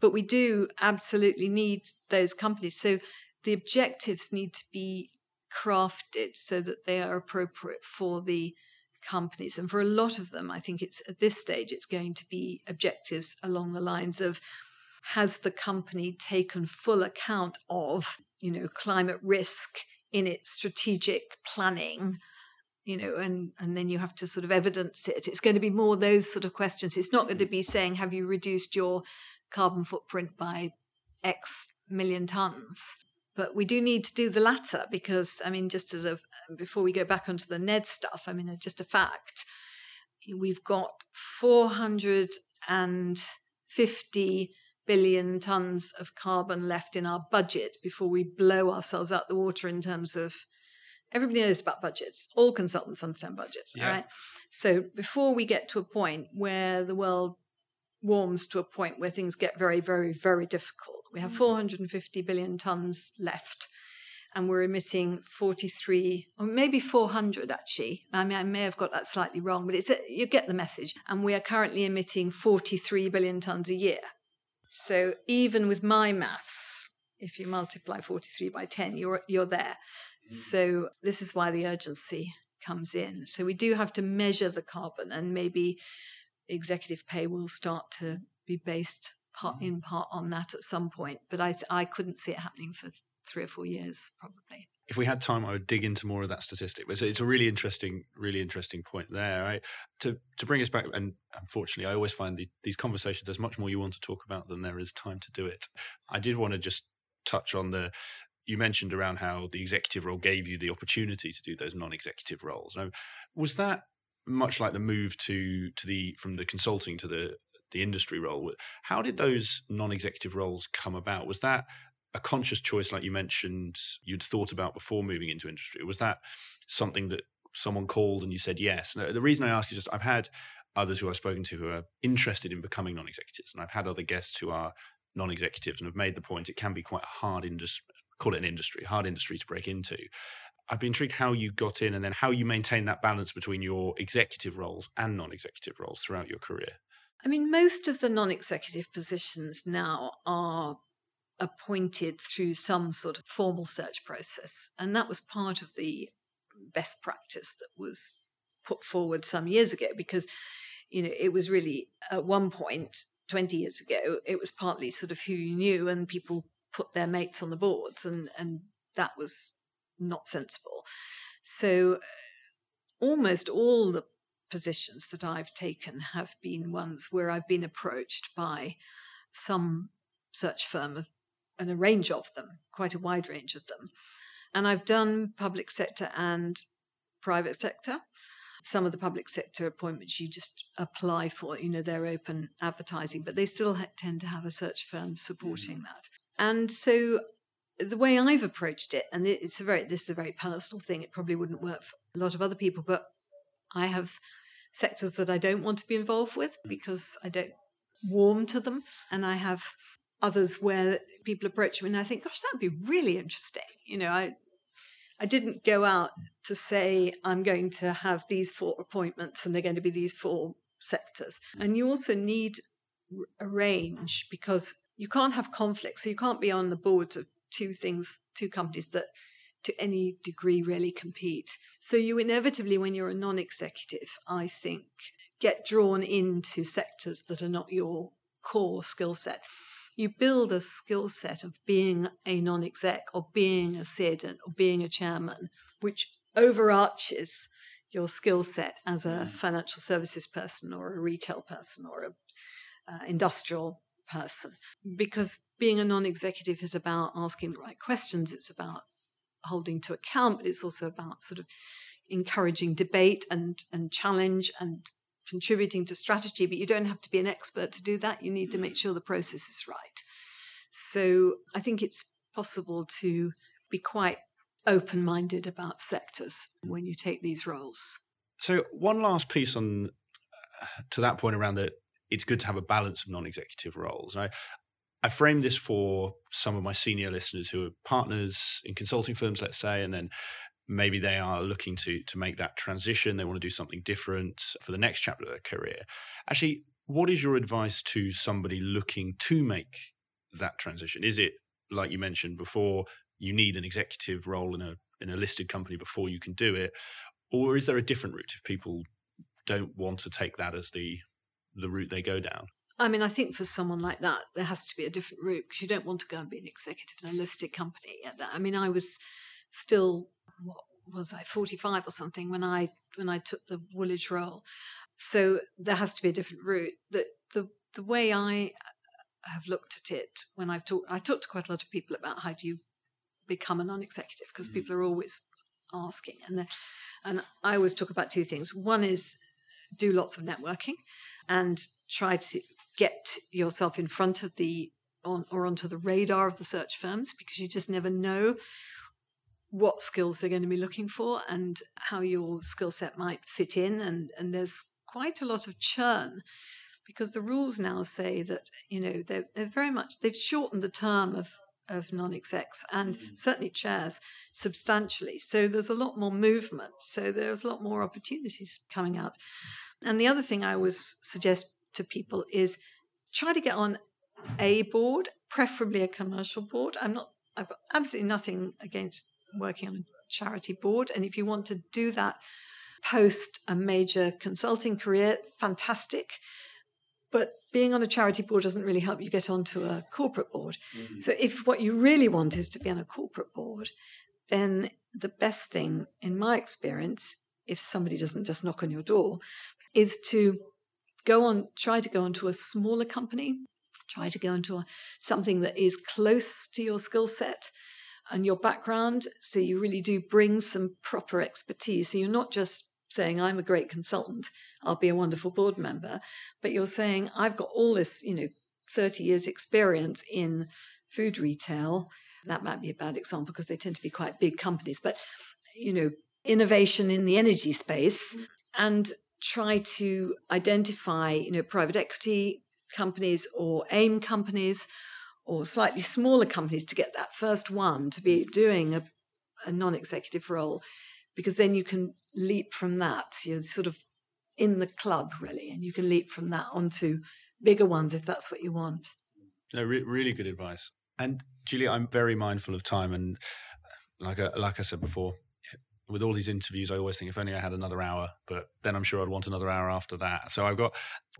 But we do absolutely need those companies. So the objectives need to be crafted so that they are appropriate for the companies. And for a lot of them, I think it's at this stage, it's going to be objectives along the lines of has the company taken full account of you know climate risk in its strategic planning you know and and then you have to sort of evidence it. It's going to be more those sort of questions. It's not going to mm. be saying have you reduced your carbon footprint by x million tons? But we do need to do the latter because i mean just as a um, before we go back onto the ned stuff i mean uh, just a fact we've got 450 billion tons of carbon left in our budget before we blow ourselves out the water in terms of everybody knows about budgets. All consultants understand budgets yeah. right so before we get to a point where the world warms to a point where things get very very very difficult we have mm. 450 billion tons left and we're emitting 43 or maybe 400 actually. I mean i may have got that slightly wrong but it's you get the message. And we are currently emitting 43 billion tons a year so even with my maths, if you multiply 43 by 10, you're you're there. Mm. So this is why the urgency comes in. So we do have to measure the carbon, and maybe executive pay will start to be based part mm. in part on that at some point. But I I couldn't see it happening for three or four years probably if we had time, I would dig into more of that statistic. But it's a really interesting, really interesting point there. To to bring us back, and unfortunately, I always find the, these conversations. There's much more you want to talk about than there is time to do it. I did want to just touch on the. You mentioned around how the executive role gave you the opportunity to do those non-executive roles. Now, was that much like the move to to the from the consulting to the the industry role? How did those non-executive roles come about? Was that a conscious choice, like you mentioned, you'd thought about before moving into industry? Was that something that someone called and you said yes? Now, the reason I ask is just I've had others who I've spoken to who are interested in becoming non executives, and I've had other guests who are non executives and have made the point it can be quite a hard industry, call it an industry, hard industry to break into. I'd be intrigued how you got in and then how you maintain that balance between your executive roles and non executive roles throughout your career. I mean, most of the non executive positions now are appointed through some sort of formal search process. And that was part of the best practice that was put forward some years ago because, you know, it was really at one point, 20 years ago, it was partly sort of who you knew and people put their mates on the boards and, and that was not sensible. So almost all the positions that I've taken have been ones where I've been approached by some search firm and a range of them, quite a wide range of them. And I've done public sector and private sector. Some of the public sector appointments you just apply for, you know, they're open advertising, but they still ha- tend to have a search firm supporting mm. that. And so the way I've approached it, and it's a very, this is a very personal thing, it probably wouldn't work for a lot of other people, but I have sectors that I don't want to be involved with mm. because I don't warm to them. And I have others where people approach me and I think, gosh, that'd be really interesting. You know, I I didn't go out to say I'm going to have these four appointments and they're going to be these four sectors. And you also need a range because you can't have conflicts. So you can't be on the boards of two things, two companies that to any degree really compete. So you inevitably, when you're a non-executive, I think, get drawn into sectors that are not your core skill set you build a skill set of being a non exec or being a SID or being a chairman, which overarches your skill set as a mm. financial services person or a retail person or an uh, industrial person. Because being a non executive is about asking the right questions, it's about holding to account, but it's also about sort of encouraging debate and, and challenge and contributing to strategy, but you don't have to be an expert to do that. You need to make sure the process is right. So I think it's possible to be quite open minded about sectors when you take these roles. So, one last piece on uh, to that point around that it's good to have a balance of non executive roles. And I, I framed this for some of my senior listeners who are partners in consulting firms, let's say, and then maybe they are looking to to make that transition. They want to do something different for the next chapter of their career. Actually, what is your advice to somebody looking to make that transition? Is it like you mentioned before, you need an executive role in a in a listed company before you can do it, or is there a different route if people don't want to take that as the the route they go down? I mean, I think for someone like that, there has to be a different route because you don't want to go and be an executive in a listed company. I mean, I was still what was I forty five or something when I when I took the Woolwich role, so there has to be a different route. That the the way I have looked at it when I've talked, I talked to quite a lot of people about how do you become a non-executive because mm-hmm. people are always asking, and and I always talk about two things. One is do lots of networking and try to get yourself in front of the on or onto the radar of the search firms because you just never know what skills they're going to be looking for and how your skill set might fit in and and there's quite a lot of churn because the rules now say that you know they're, they're very much they've shortened the term of of non-execs and mm-hmm. certainly chairs substantially. So there's a lot more movement. So there's a lot more opportunities coming out. And the other thing i always suggest to people is try to get on a board preferably a commercial board. I'm not i've got absolutely nothing against working on a charity board and if you want to do that post a major consulting career fantastic but being on a charity board doesn't really help you get onto a corporate board. Mm-hmm. So if what you really want is to be on a corporate board, then the best thing, in my experience, if somebody doesn't just knock on your door, is to go on, try to go onto a smaller company, try to go into a, something that is close to your skill set and your background. So you really do bring some proper expertise. So you're not just saying I'm a great consultant, I'll be a wonderful board member, but you're saying I've got all this, you know, 30 years experience in food retail. That might be a bad example because they tend to be quite big companies, but you know, innovation in the energy space mm. and try to identify, you know, private equity companies or AIM companies or slightly smaller companies to get that first one to be mm. doing a, a non-executive role because then you can leap from that. You're sort of in the club, really, and you can leap from that onto bigger ones if that's what you want. No, re- really good advice. And Julia, I'm very mindful of time, and like I, like I said before, with all these interviews, I always think if only I had another hour, but then I'm sure I'd want another hour after that. So I've got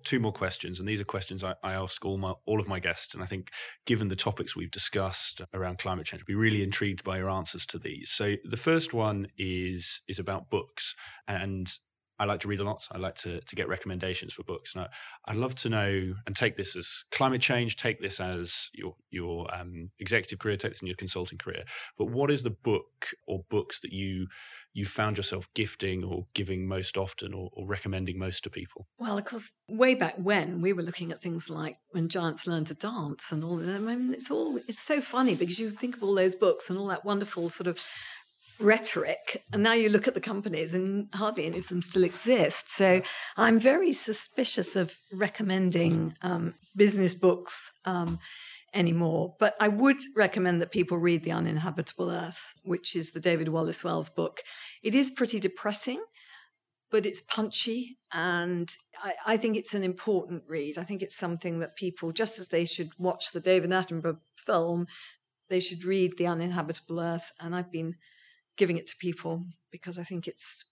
two more questions, and these are questions I, I ask all my all of my guests. And I think, given the topics we've discussed around climate change, I'd be really intrigued by your answers to these. So the first one is is about books, and I like to read a lot. I like to to get recommendations for books. I, would love to know and take this as climate change, take this as your your um, executive career, take this in your consulting career. But what is the book or books that you you found yourself gifting or giving most often or, or recommending most to people? Well, of course, way back when we were looking at things like when giants learn to dance and all that. I mean, it's all it's so funny because you think of all those books and all that wonderful sort of rhetoric. And now you look at the companies and hardly any of them still exist. So I'm very suspicious of recommending um, business books um, anymore. But I would recommend that people read The Uninhabitable Earth, which is the David Wallace Wells book. It is pretty depressing. But it's punchy, and I, I think it's an important read. I think it's something that people, just as they should watch the David Attenborough film, they should read The Uninhabitable Earth. And I've been giving it to people because I think it's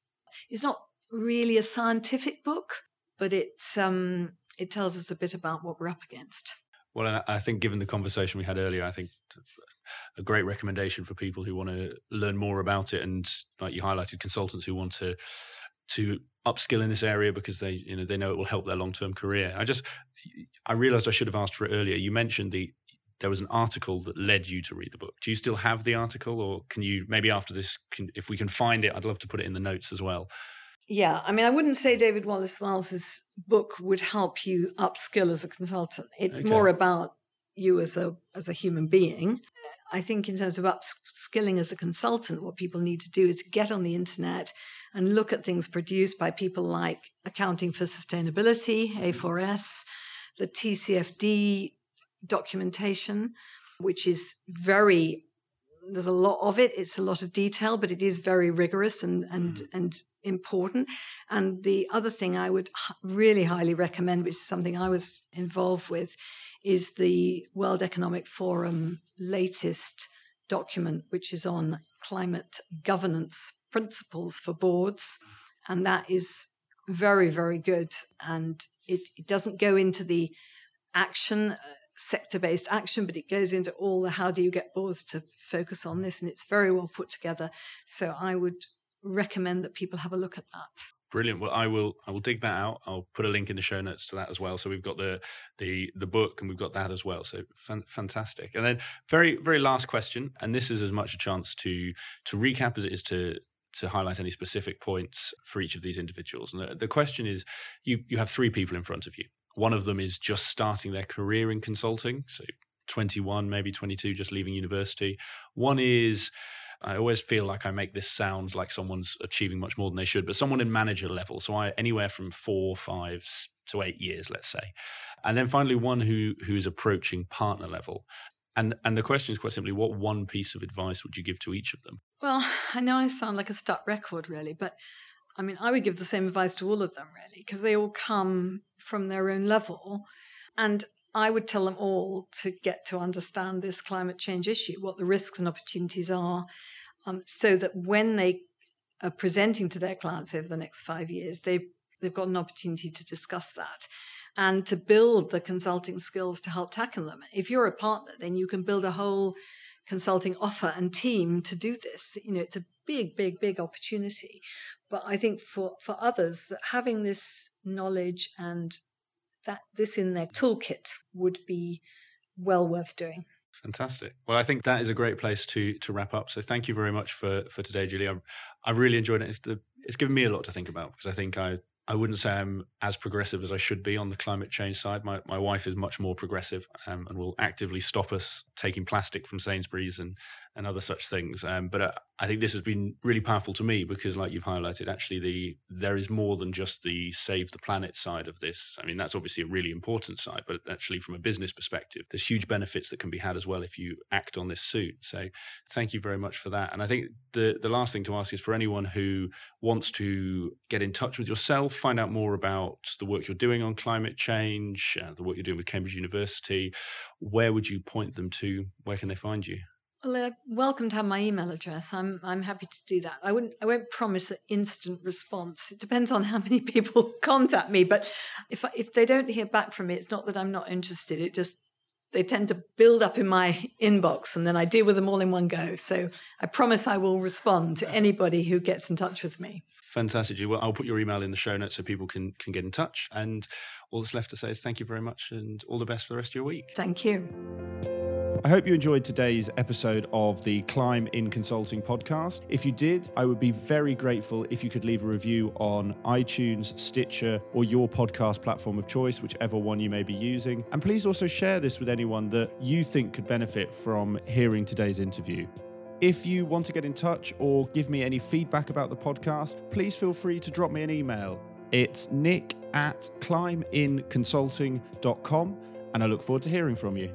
it's not really a scientific book, but it's um, it tells us a bit about what we're up against. Well, I think given the conversation we had earlier, I think a great recommendation for people who want to learn more about it, and like you highlighted, consultants who want to to upskill in this area because they you know they know it will help their long term career. I just I realized I should have asked for it earlier. You mentioned the there was an article that led you to read the book. Do you still have the article, or can you maybe after this, can, if we can find it, I'd love to put it in the notes as well. Yeah, I mean, I wouldn't say David Wallace Wells's book would help you upskill as a consultant. It's okay. more about you as a as a human being. I think in terms of upskilling as a consultant, what people need to do is get on the internet and look at things produced by people like Accounting for Sustainability, mm-hmm. A4S, the TCFD documentation, which is very there's a lot of it. It's a lot of detail, but it is very rigorous and and mm. and important. And the other thing I would really highly recommend, which is something I was involved with, is the World Economic Forum latest document, which is on climate governance principles for boards. And that is very, very good. And it, it doesn't go into the action, uh, sector based action, but it goes into all the how do you get boards to focus on this. And it's very well put together. So I would recommend that people have a look at that. Brilliant. Well, I will. I will dig that out. I'll put a link in the show notes to that as well. So we've got the the the book and we've got that as well. So fan, fantastic. And then very very last question, and this is as much a chance to to recap as it is to to highlight any specific points for each of these individuals. And the, the question is, you you have three people in front of you. One of them is just starting their career in consulting, so 21, maybe 22, just leaving university. One is I always feel like I make this sound like someone's achieving much more than they should, but someone in manager level. So I anywhere from four, five to eight years, let's say, and then finally one who who is approaching partner level. And and the question is quite simply, what one piece of advice would you give to each of them? Well, [laughs] I know I sound like a stuck record, really, but I mean, I would give the same advice to all of them, really, because they all come from their own level. And I would tell them all to get to understand this climate change issue, what the risks and opportunities are, um, so that when they are presenting to their clients over the next five years, they've they've got an opportunity to discuss that and to build the consulting skills to help tackle them. If you're a partner, then you can build a whole consulting offer and team to do this. You know, it's a big, big, big opportunity. But I think for, for others, that having this knowledge and that this in their toolkit would be well worth doing. Fantastic. Well, I think that is a great place to to wrap up. So thank you very much for for today, Julie. I, I really enjoyed it. It's the it's given me a lot to think about because I think I I wouldn't say I'm as progressive as I should be on the climate change side. My my wife is much more progressive um, and will actively stop us taking plastic from Sainsbury's and and other such things. Um, but uh, I think this has been really powerful to me because, like you've highlighted, actually the there is more than just the save the planet side of this. I mean, that's obviously a really important side, but actually from a business perspective, there's huge benefits that can be had as well if you act on this soon. So, thank you very much for that. And I think the the last thing to ask is for anyone who wants to get in touch with yourself, find out more about the work you're doing on climate change, uh, the work you're doing with Cambridge University. Where would you point them to? Where can they find you? Well, uh, welcome to have my email address. I'm I'm happy to do that. I wouldn't I won't promise an instant response. It depends on how [laughs] many people contact me. But if if they don't hear back from me, it's not that I'm not interested. It just they tend to build up in my inbox, and then I deal with them all in one go. So I promise I will respond to anybody who gets in touch with me. Fantastic. Well, I'll put your email in the show notes so people can can get in touch. And all that's left to say is thank you very much, and all the best for the rest of your week. Thank you. I hope you enjoyed today's episode of the Climb in Consulting podcast. If you did, I would be very grateful if you could leave a review on iTunes, Stitcher, or your podcast platform of choice, whichever one you may be using. And please also share this with anyone that you think could benefit from hearing today's interview. If you want to get in touch or give me any feedback about the podcast, please feel free to drop me an email. It's nick at climbinconsulting.com, and I look forward to hearing from you.